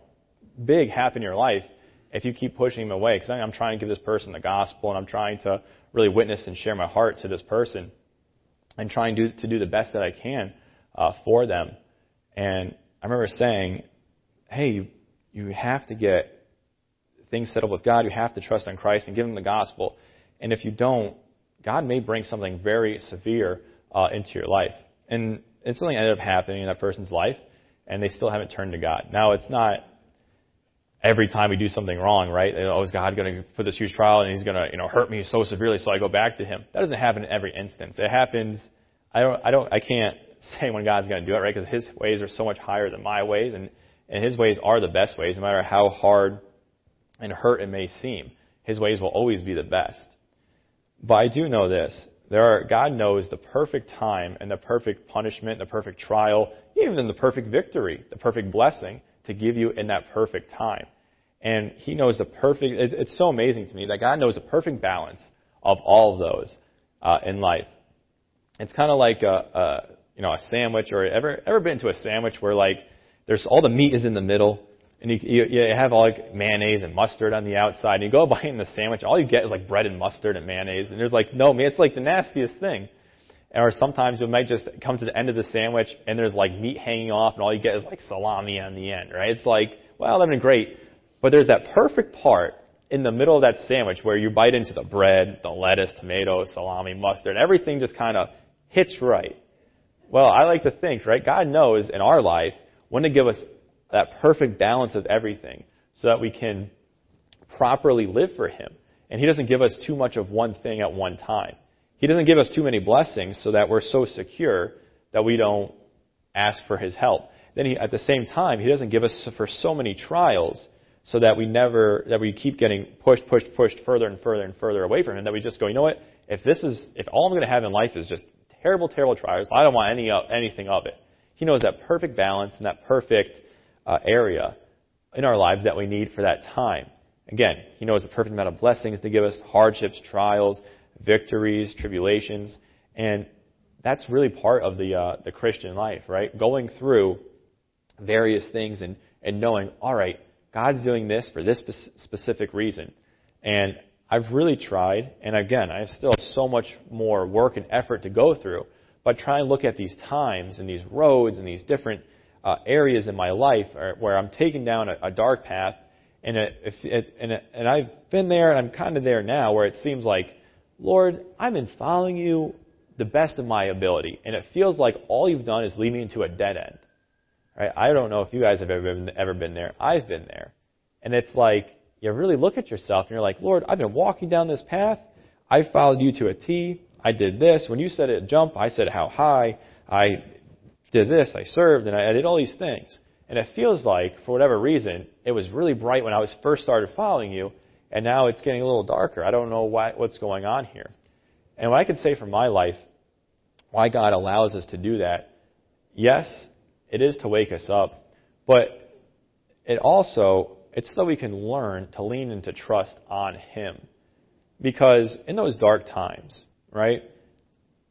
Speaker 1: big happen in your life if you keep pushing him away. Because I'm trying to give this person the gospel, and I'm trying to really witness and share my heart to this person and trying to, to do the best that I can uh, for them. And I remember saying, hey, you, you have to get things settled with God. You have to trust in Christ and give Him the gospel. And if you don't, God may bring something very severe uh, into your life. And it's something ended up happening in that person's life, and they still haven't turned to God. Now, it's not every time we do something wrong, right? Oh, is God going to put this huge trial and He's going to, you know, hurt me so severely so I go back to Him? That doesn't happen in every instance. It happens. I don't. I don't. I can't [LAUGHS] say when God's going to do it, right? Because His ways are so much higher than my ways, and and His ways are the best ways, no matter how hard and hurt it may seem. His ways will always be the best. But I do know this. There are, God knows the perfect time and the perfect punishment, the perfect trial, even the perfect victory, the perfect blessing to give you in that perfect time. And He knows the perfect, it's so amazing to me that God knows the perfect balance of all of those uh, in life. It's kind of like a, a, you know, a sandwich or ever, ever been to a sandwich where like there's all the meat is in the middle and you, you, you have all like mayonnaise and mustard on the outside and you go [LAUGHS] bite in the sandwich, all you get is like bread and mustard and mayonnaise and there's like, no, man, it's like the nastiest thing. Or sometimes you might just come to the end of the sandwich and there's like meat hanging off and all you get is like salami on the end, right? It's like, well, that'd been great. But there's that perfect part in the middle of that sandwich where you bite into the bread, the lettuce, tomatoes, salami, mustard, everything just kind of hits right. Well, I like to think, right? God knows in our life when to give us that perfect balance of everything so that we can properly live for Him. And He doesn't give us too much of one thing at one time. He doesn't give us too many blessings so that we're so secure that we don't ask for His help. Then he, at the same time, He doesn't give us for so many trials so that we never, that we keep getting pushed, pushed, pushed further and further and further away from Him, that we just go, you know what? If this is, if all I'm going to have in life is just terrible, terrible trials, I don't want any, of, anything of it. He knows that perfect balance and that perfect uh, area in our lives that we need for that time. Again, He knows the perfect amount of blessings to give us, hardships, trials, victories, tribulations, and that's really part of the uh, the Christian life, right? Going through various things and and knowing, all right, God's doing this for this specific reason. And I've really tried, and again, I still have still so much more work and effort to go through, but try and look at these times and these roads and these different uh, areas in my life where I'm taking down a, a dark path, and, if it, and, it, and I've been there, and I'm kind of there now, where it seems like, Lord, I've been following you the best of my ability, and it feels like all you've done is lead me into a dead end. Right? I don't know if you guys have ever been, ever been there. I've been there. And it's like, you really look at yourself and you're like, Lord, I've been walking down this path. I followed you to a T. I did this. When you said it jump, I said how high. I did this. I served and I did all these things. And it feels like, for whatever reason, it was really bright when I was first started following you, and now it's getting a little darker. I don't know why, what's going on here. And what I can say for my life, why God allows us to do that, yes, it is to wake us up, but it also, it's so we can learn to lean into trust on Him. Because in those dark times, right,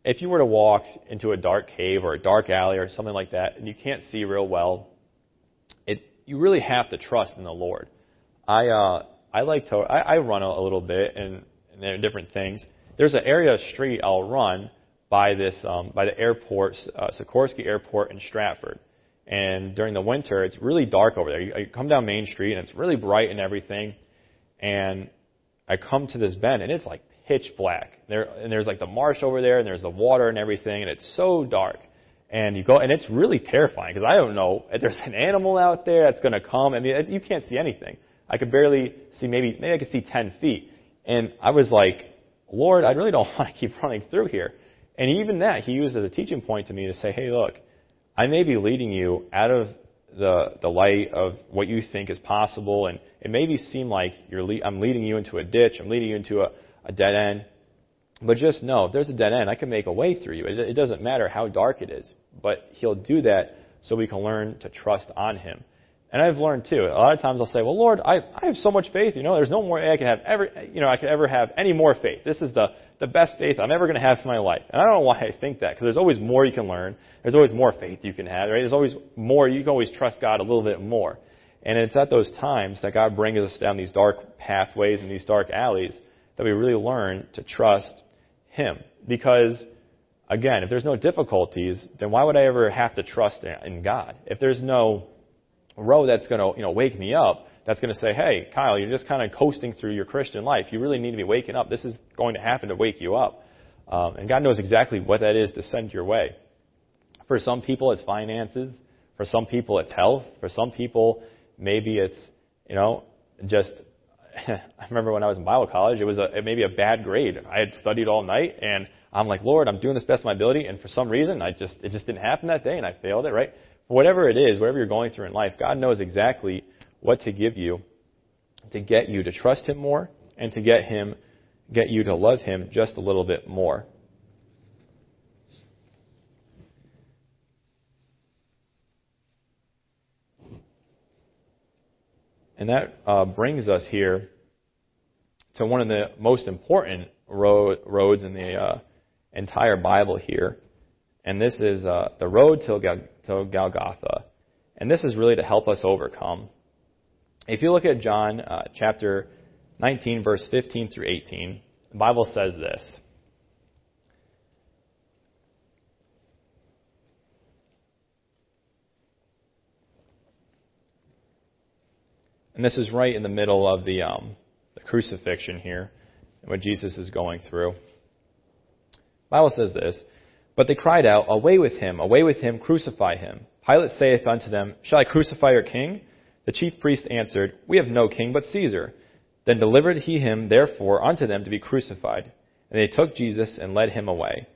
Speaker 1: if you were to walk into a dark cave or a dark alley or something like that, and you can't see real well, it, you really have to trust in the Lord. I, uh, I like to, I, I run a, a little bit and, and there are different things. There's an area of street I'll run by this um, by the airport, uh, Sikorsky Airport in Stratford. And during the winter, it's really dark over there. You, you come down Main Street, and it's really bright and everything. And I come to this bend, and it's like pitch black. There, and there's like the marsh over there, and there's the water and everything, and it's so dark. And you go, and it's really terrifying because I don't know if there's an animal out there that's going to come. I mean, you can't see anything. I could barely see maybe maybe I could see 10 feet. And I was like, Lord, I really don't [LAUGHS] want to keep running through here. And even that, he used as a teaching point to me to say, hey, look, I may be leading you out of the, the light of what you think is possible, and it may seem like you're le- I'm leading you into a ditch, I'm leading you into a, a dead end. But just know, if there's a dead end, I can make a way through you. It, it doesn't matter how dark it is. But he'll do that so we can learn to trust on him. And I've learned too. A lot of times I'll say, "Well, Lord, I, I have so much faith. You know, there's no more I could have ever. You know, I could ever have any more faith. This is the the best faith I'm ever going to have in my life." And I don't know why I think that, because there's always more you can learn. There's always more faith you can have. Right? There's always more. You can always trust God a little bit more. And it's at those times that God brings us down these dark pathways and these dark alleys that we really learn to trust Him. Because again, if there's no difficulties, then why would I ever have to trust in God? If there's no row that's going to, you know, wake me up, that's going to say, hey, Kyle, you're just kind of coasting through your Christian life. You really need to be waking up. This is going to happen to wake you up. Um, and God knows exactly what that is to send your way. For some people, it's finances. For some people, it's health. For some people, maybe it's, you know, just. [LAUGHS] I remember when I was in Bible college, it was a, maybe a bad grade. I had studied all night, and I'm like, Lord, I'm doing this best of my ability, and for some reason, I just it just didn't happen that day, and I failed it. Right? whatever it is, whatever you're going through in life, God knows exactly what to give you to get you to trust Him more and to get Him, get you to love Him just a little bit more. And that uh, brings us here to one of the most important road, roads in the uh, entire Bible here. And this is uh, the road to, Gal- to Golgotha. And this is really to help us overcome. If you look at John uh, chapter 19, verse 15 through 18, the Bible says this. And this is right in the middle of the, um, the crucifixion here, what Jesus is going through. The Bible says this. But they cried out, Away with him, away with him, crucify him. Pilate saith unto them, Shall I crucify your king? The chief priest answered, We have no king but Caesar. Then delivered he him therefore unto them to be crucified. And they took Jesus and led him away.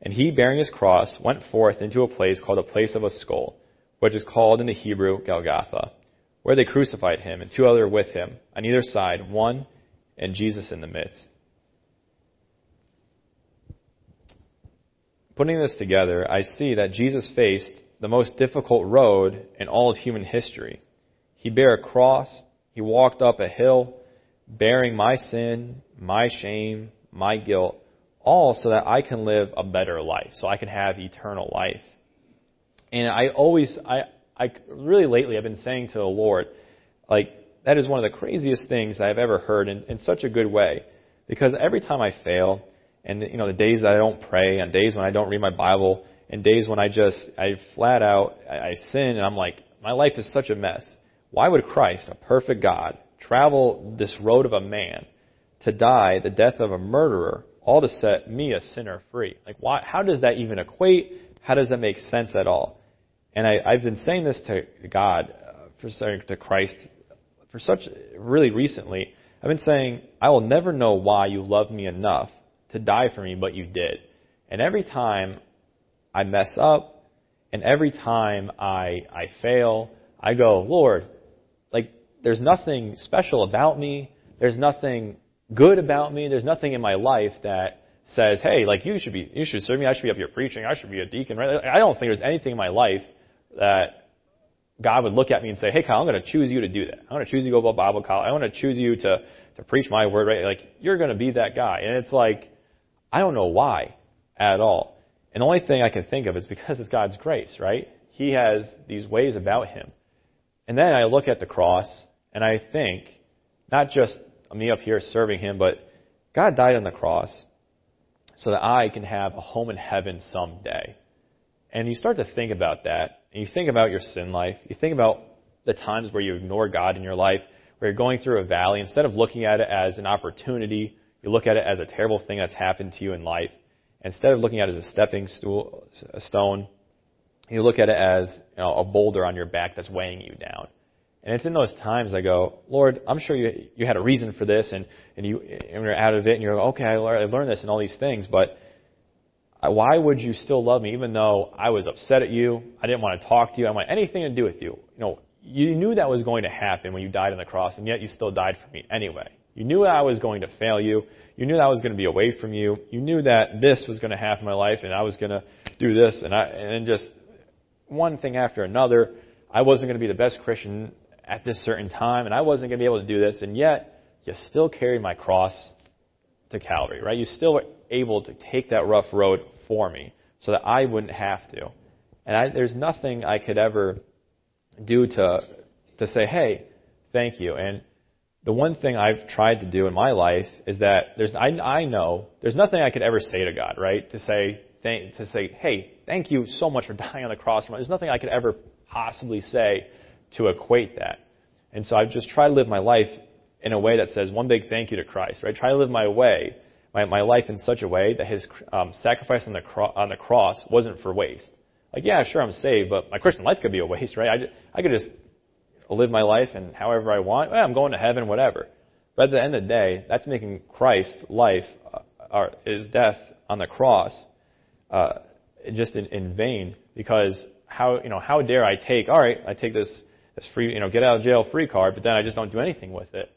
Speaker 1: And he, bearing his cross, went forth into a place called a place of a skull, which is called in the Hebrew Golgotha, where they crucified him, and two other with him, on either side, one, and Jesus in the midst. Putting this together, I see that Jesus faced the most difficult road in all of human history. He bare a cross, he walked up a hill, bearing my sin, my shame, my guilt, all so that I can live a better life, so I can have eternal life. And I always, I, I really lately, I've been saying to the Lord, like, that is one of the craziest things I've ever heard in, in such a good way. Because every time I fail, and you know the days that I don't pray, and days when I don't read my Bible, and days when I just I flat out I, I sin, and I'm like, my life is such a mess. Why would Christ, a perfect God, travel this road of a man to die the death of a murderer, all to set me, a sinner, free? Like, why? How does that even equate? How does that make sense at all? And I, I've been saying this to God, uh, for saying to Christ, for such really recently. I've been saying, I will never know why you love me enough to die for me, but you did. And every time I mess up, and every time I, I fail, I go, Lord, there's nothing special about me. There's nothing good about me. There's nothing in my life that says, hey, like, you should be, you should serve me. I should be up here preaching. I should be a deacon, right? I don't think there's anything in my life that God would look at me and say, hey, Kyle, I'm going to choose you to do that. I'm going to choose you to go to Bible college. I want to choose you to, to preach my word, right? Like, you're going to be that guy. And it's like, I don't know why at all. And the only thing I can think of is because it's God's grace, right? He has these ways about him. And then I look at the cross and I think, not just me up here serving him, but God died on the cross so that I can have a home in heaven someday. And you start to think about that, and you think about your sin life, you think about the times where you ignore God in your life, where you're going through a valley, instead of looking at it as an opportunity, you look at it as a terrible thing that's happened to you in life. Instead of looking at it as a stepping stool, a stone, you look at it as you know, a boulder on your back that's weighing you down. And it's in those times I go, Lord, I'm sure you you had a reason for this, and and you and you're out of it, and you're okay. I learned, this and all these things, but why would you still love me even though I was upset at you? I didn't want to talk to you. I want anything to do with you. You know, you knew that was going to happen when you died on the cross, and yet you still died for me anyway. You knew I was going to fail you. You knew that I was going to be away from you. You knew that this was going to happen in my life, and I was going to do this, and I and just one thing after another. I wasn't going to be the best Christian at this certain time, and I wasn't going to be able to do this, and yet you still carried my cross to Calvary, right? You still were able to take that rough road for me so that I wouldn't have to. And I, there's nothing I could ever do to to say, "Hey, thank you." And the one thing I've tried to do in my life is that there's I, I know there's nothing I could ever say to God, right? To say thank to say, "Hey, thank you so much for [LAUGHS] dying on the cross." There's nothing I could ever possibly say to equate that. And so I've just tried to live my life in a way that says one big thank you to Christ, right? Try to live my way, my, my life in such a way that his um, sacrifice on the, cro- on the cross wasn't for waste. Like, yeah, sure, I'm saved, but my Christian life could be a waste, right? I, I could just live my life and however I want. Well, I'm going to heaven, whatever. But at the end of the day, that's making Christ's life, uh, or his death on the cross, uh, just in, in vain. Because how you know how dare I take? All right, I take this this free you know get out of jail free card, but then I just don't do anything with it.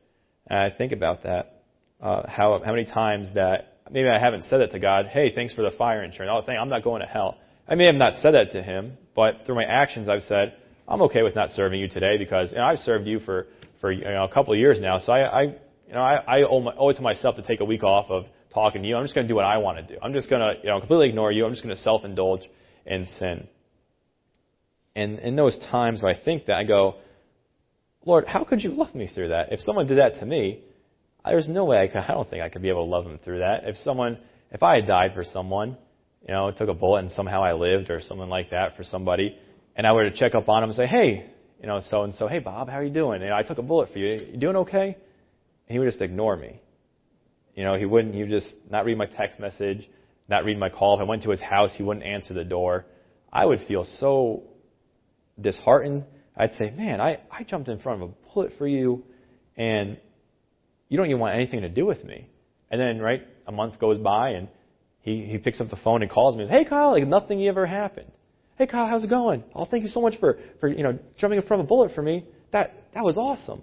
Speaker 1: And I think about that. Uh, how how many times that maybe I haven't said that to God. Hey, thanks for the fire insurance. Oh, thank, I'm not going to hell. I may have not said that to Him, but through my actions, I've said I'm okay with not serving you today because you know, I've served you for for you know, a couple of years now. So I, I you know I, I owe, my, owe it to myself to take a week off of talking to you. I'm just going to do what I want to do. I'm just going to you know completely ignore you. I'm just going to self-indulge in sin. And in those times I think that, I go, Lord, how could you love me through that? If someone did that to me, there's no way I could, I don't think I could be able to love them through that. If someone, if I had died for someone, you know, took a bullet and somehow I lived or something like that for somebody, and I were to check up on them and say, hey, you know, so and so, hey Bob, how are you doing? You know, I took a bullet for you. You doing okay? And he would just ignore me. You know, he wouldn't. He would just not read my text message, not read my call. If I went to his house, he wouldn't answer the door. I would feel so disheartened, I'd say, man, I, I jumped in front of a bullet for you, and you don't even want anything to do with me. And then, right, a month goes by, and he, he picks up the phone and calls me and says, hey, Kyle, like nothing ever happened. Hey, Kyle, how's it going? Oh, thank you so much for, for you know, jumping in front of a bullet for me. That, that was awesome.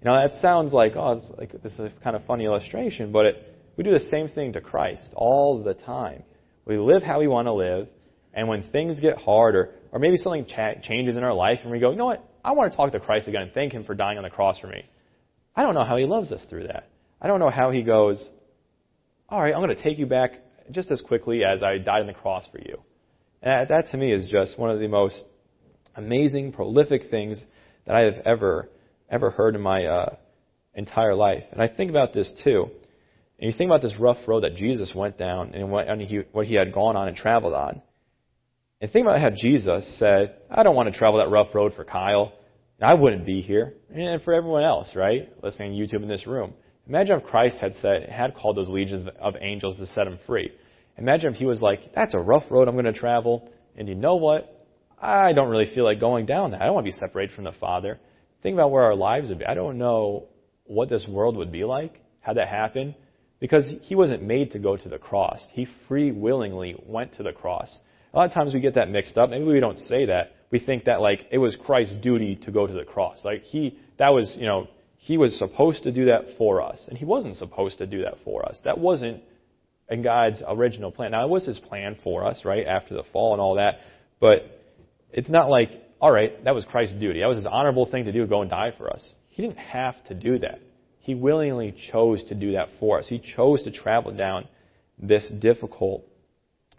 Speaker 1: You know, that sounds like, oh, it's like this is a kind of funny illustration, but it, we do the same thing to Christ all the time. We live how we want to live, and when things get hard, or, or maybe something cha- changes in our life, and we go, you know what? I want to talk to Christ again and thank Him for dying on the cross for me. I don't know how He loves us through that. I don't know how He goes, all right, I'm going to take you back just as quickly as I died on the cross for you. And that, to me is just one of the most amazing, prolific things that I have ever, ever heard in my uh, entire life. And I think about this too. And you think about this rough road that Jesus went down and what, and he, what he had gone on and traveled on. And think about how Jesus said, I don't want to travel that rough road for Kyle. I wouldn't be here. And for everyone else, right? Listening to YouTube in this room. Imagine if Christ had said, had called those legions of angels to set him free. Imagine if he was like, that's a rough road I'm going to travel. And you know what? I don't really feel like going down that. I don't want to be separated from the Father. Think about where our lives would be. I don't know what this world would be like had that happened because he wasn't made to go to the cross. He free willingly went to the cross. A lot of times we get that mixed up. Maybe we don't say that. We think that like it was Christ's duty to go to the cross. Like he, that was, you know, he was supposed to do that for us. And he wasn't supposed to do that for us. That wasn't in God's original plan. Now, it was his plan for us, right, after the fall and all that. But it's not like, all right, that was Christ's duty. That was his honorable thing to do, go and die for us. He didn't have to do that. He willingly chose to do that for us. He chose to travel down this difficult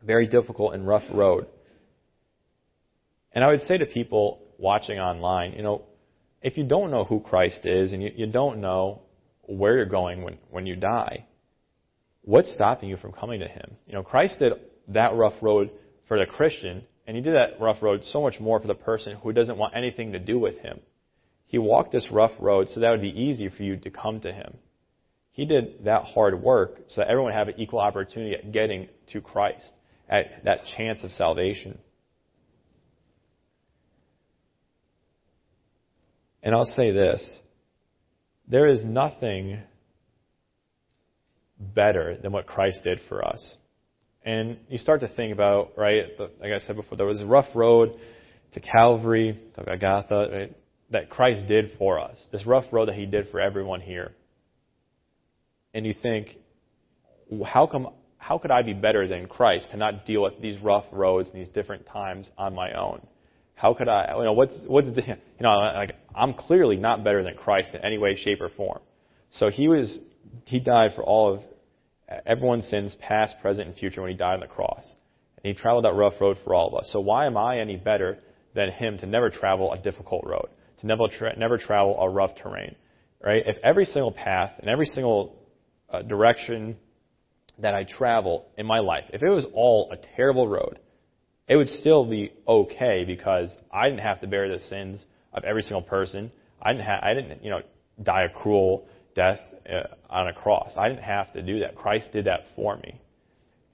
Speaker 1: very difficult and rough road. And I would say to people watching online, you know, if you don't know who Christ is and you, you don't know where you're going when, when you die, what's stopping you from coming to Him? You know, Christ did that rough road for the Christian, And he did that rough road so much more for the person who doesn't want anything to do with him. He walked this rough road so that would be easy for you to come to him. He did that hard work so that everyone have an equal opportunity at getting to Christ, at that chance of salvation. And I'll say this there is nothing better than what Christ did for us. And you start to think about, right, like I said before, there was a rough road to Calvary, to Golgotha, right, that Christ did for us. This rough road that he did for everyone here. And you think, how come how could I be better than Christ to not deal with these rough roads and these different times on my own? How could I, you know, what's, what's, the, [LAUGHS] you know, like, I'm clearly not better than Christ in any way, shape, or form. So he was, he died for all of everyone's sins, past, present, and future, when he died on the cross. And he traveled that rough road for all of us. So why am I any better than him to never travel a difficult road, to never, tra- never travel a rough terrain, right? If every single path and every single uh, direction that I travel in my life, if it was all a terrible road, it would still be okay because I didn't have to bear the sins of every single person. I didn't have, I didn't, you know, die a cruel death uh, on a cross. I didn't have to do that. Christ did that for me.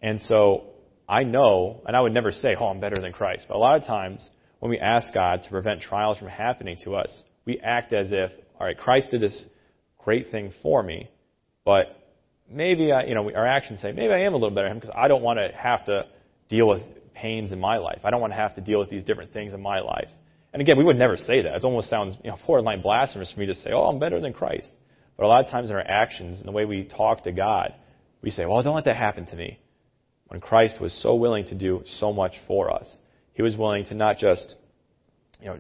Speaker 1: And so I know, and I would never say, oh, I'm better than Christ. But a lot of times when we ask God to prevent trials from happening to us, we act as if, all right, Christ did this great thing for me, but maybe I, you know, our actions say, maybe I am a little better because I don't want to have to deal with pains in my life. I don't want to have to deal with these different things in my life. And again, we would never say that. It almost sounds you know, borderline blasphemous for me to say, oh, I'm better than Christ. But a lot of times in our actions and the way we talk to God, we say, well, don't let that happen to me. When Christ was so willing to do so much for us, he was willing to not just you know,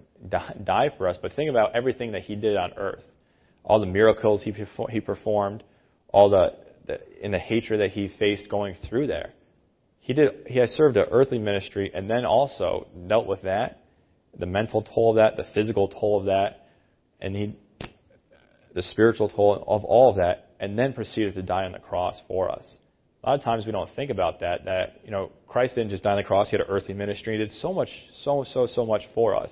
Speaker 1: die for us, but think about everything that he did on earth. All the miracles he, he performed, all the, in the hatred that he faced going through there. He did. He has served an earthly ministry, and then also dealt with that, the mental toll of that, the physical toll of that, and he, the spiritual toll of all of that, and then proceeded to die on the cross for us. A lot of times we don't think about that. That you know, Christ didn't just die on the cross; he had an earthly ministry. He did so much, so so so much for us.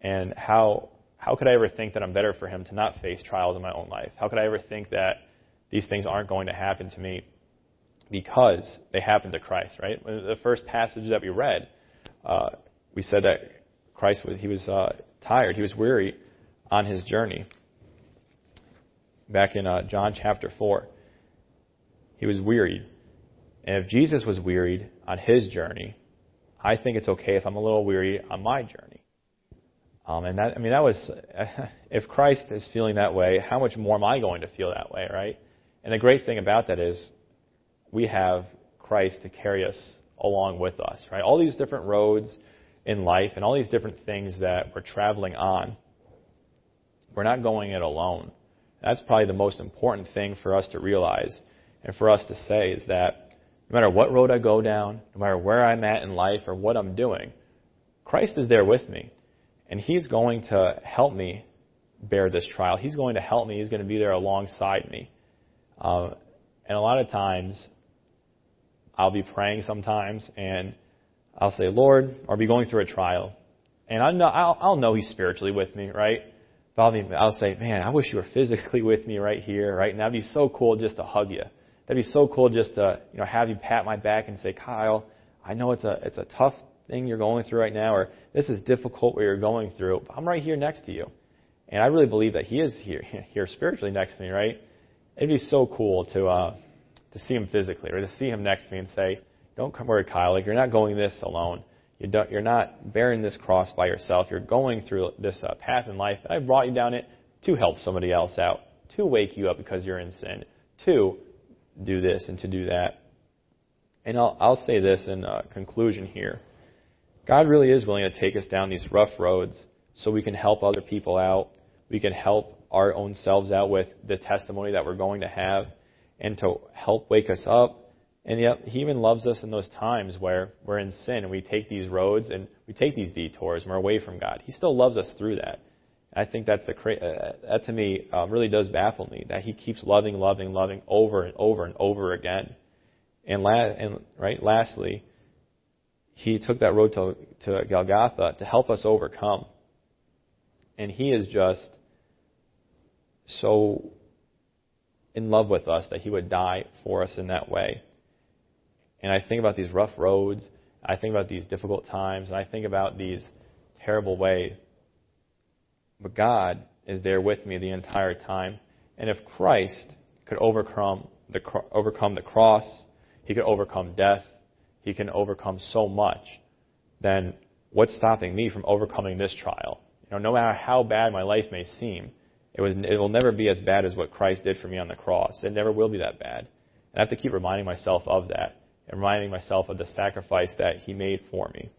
Speaker 1: And how how could I ever think that I'm better for him to not face trials in my own life? How could I ever think that these things aren't going to happen to me? because they happened to Christ, right? The first passage that we read, uh, we said that Christ was he was uh, tired, he was weary on his journey. Back in uh, John chapter four, he was wearied, and if Jesus was wearied on his journey, I think it's okay if I'm a little weary on my journey. Um, and that I mean that was [LAUGHS] if Christ is feeling that way, how much more am I going to feel that way, right? And the great thing about that is we have Christ to carry us along with us, right? All these different roads in life and all these different things that we're traveling on, we're not going it alone. That's probably the most important thing for us to realize and for us to say is that no matter what road I go down, no matter where I'm at in life or what I'm doing, Christ is there with me. And He's going to help me bear this trial. He's going to help me. He's going to be there alongside me. Uh, and a lot of times, I'll be praying sometimes, and I'll say, Lord, I'll be going through a trial, and I know I'll, I'll know He's spiritually with me, right? But I'll, be, I'll say, man, I wish you were [LAUGHS] physically with me right here, right? And that'd be so cool just to hug you. That'd be so cool just to, you know, have you pat my back and say, Kyle, I know it's a it's a tough thing you're going through right now, or this is difficult what you're going through. But I'm right here next to you, and I really believe that He is here [LAUGHS] here spiritually next to me, right? It'd be so cool to uh, to see him physically or to see him next to me and say, don't come worry, Kyle. Like you're not going this alone. You don't, you're not bearing this cross by yourself. You're going through this uh, path in life. I brought you down it to help somebody else out, to wake you up because you're in sin, to do this and to do that. And I'll, I'll say this in uh, conclusion here. God really is willing to take us down these rough roads so we can help other people out. We can help our own selves out with the testimony that we're going to have and to help wake us up. And yet, He even loves us in those times where we're in sin and we take these roads and we take these detours and we're away from God. He still loves us through that. I think that's the uh, that to me uh, really does baffle me that He keeps loving, loving, loving over and over and over again. And, la- and right, lastly,
Speaker 2: he took that road to, to Golgotha to help us overcome. And he is just so in love with us that he would die for us in that way. And I think about these rough roads, I think about these difficult times, and I think about these terrible ways. But God is there with me the entire time. And if Christ could overcome the, overcome the cross, he could overcome death, he can overcome so much, then what's stopping me from overcoming this trial? You know, no matter how bad my life may seem, it, was, it will never be as bad as what Christ did for me on the cross. It never will be that bad. And I have to keep reminding myself of that and reminding myself of the sacrifice that he made for me.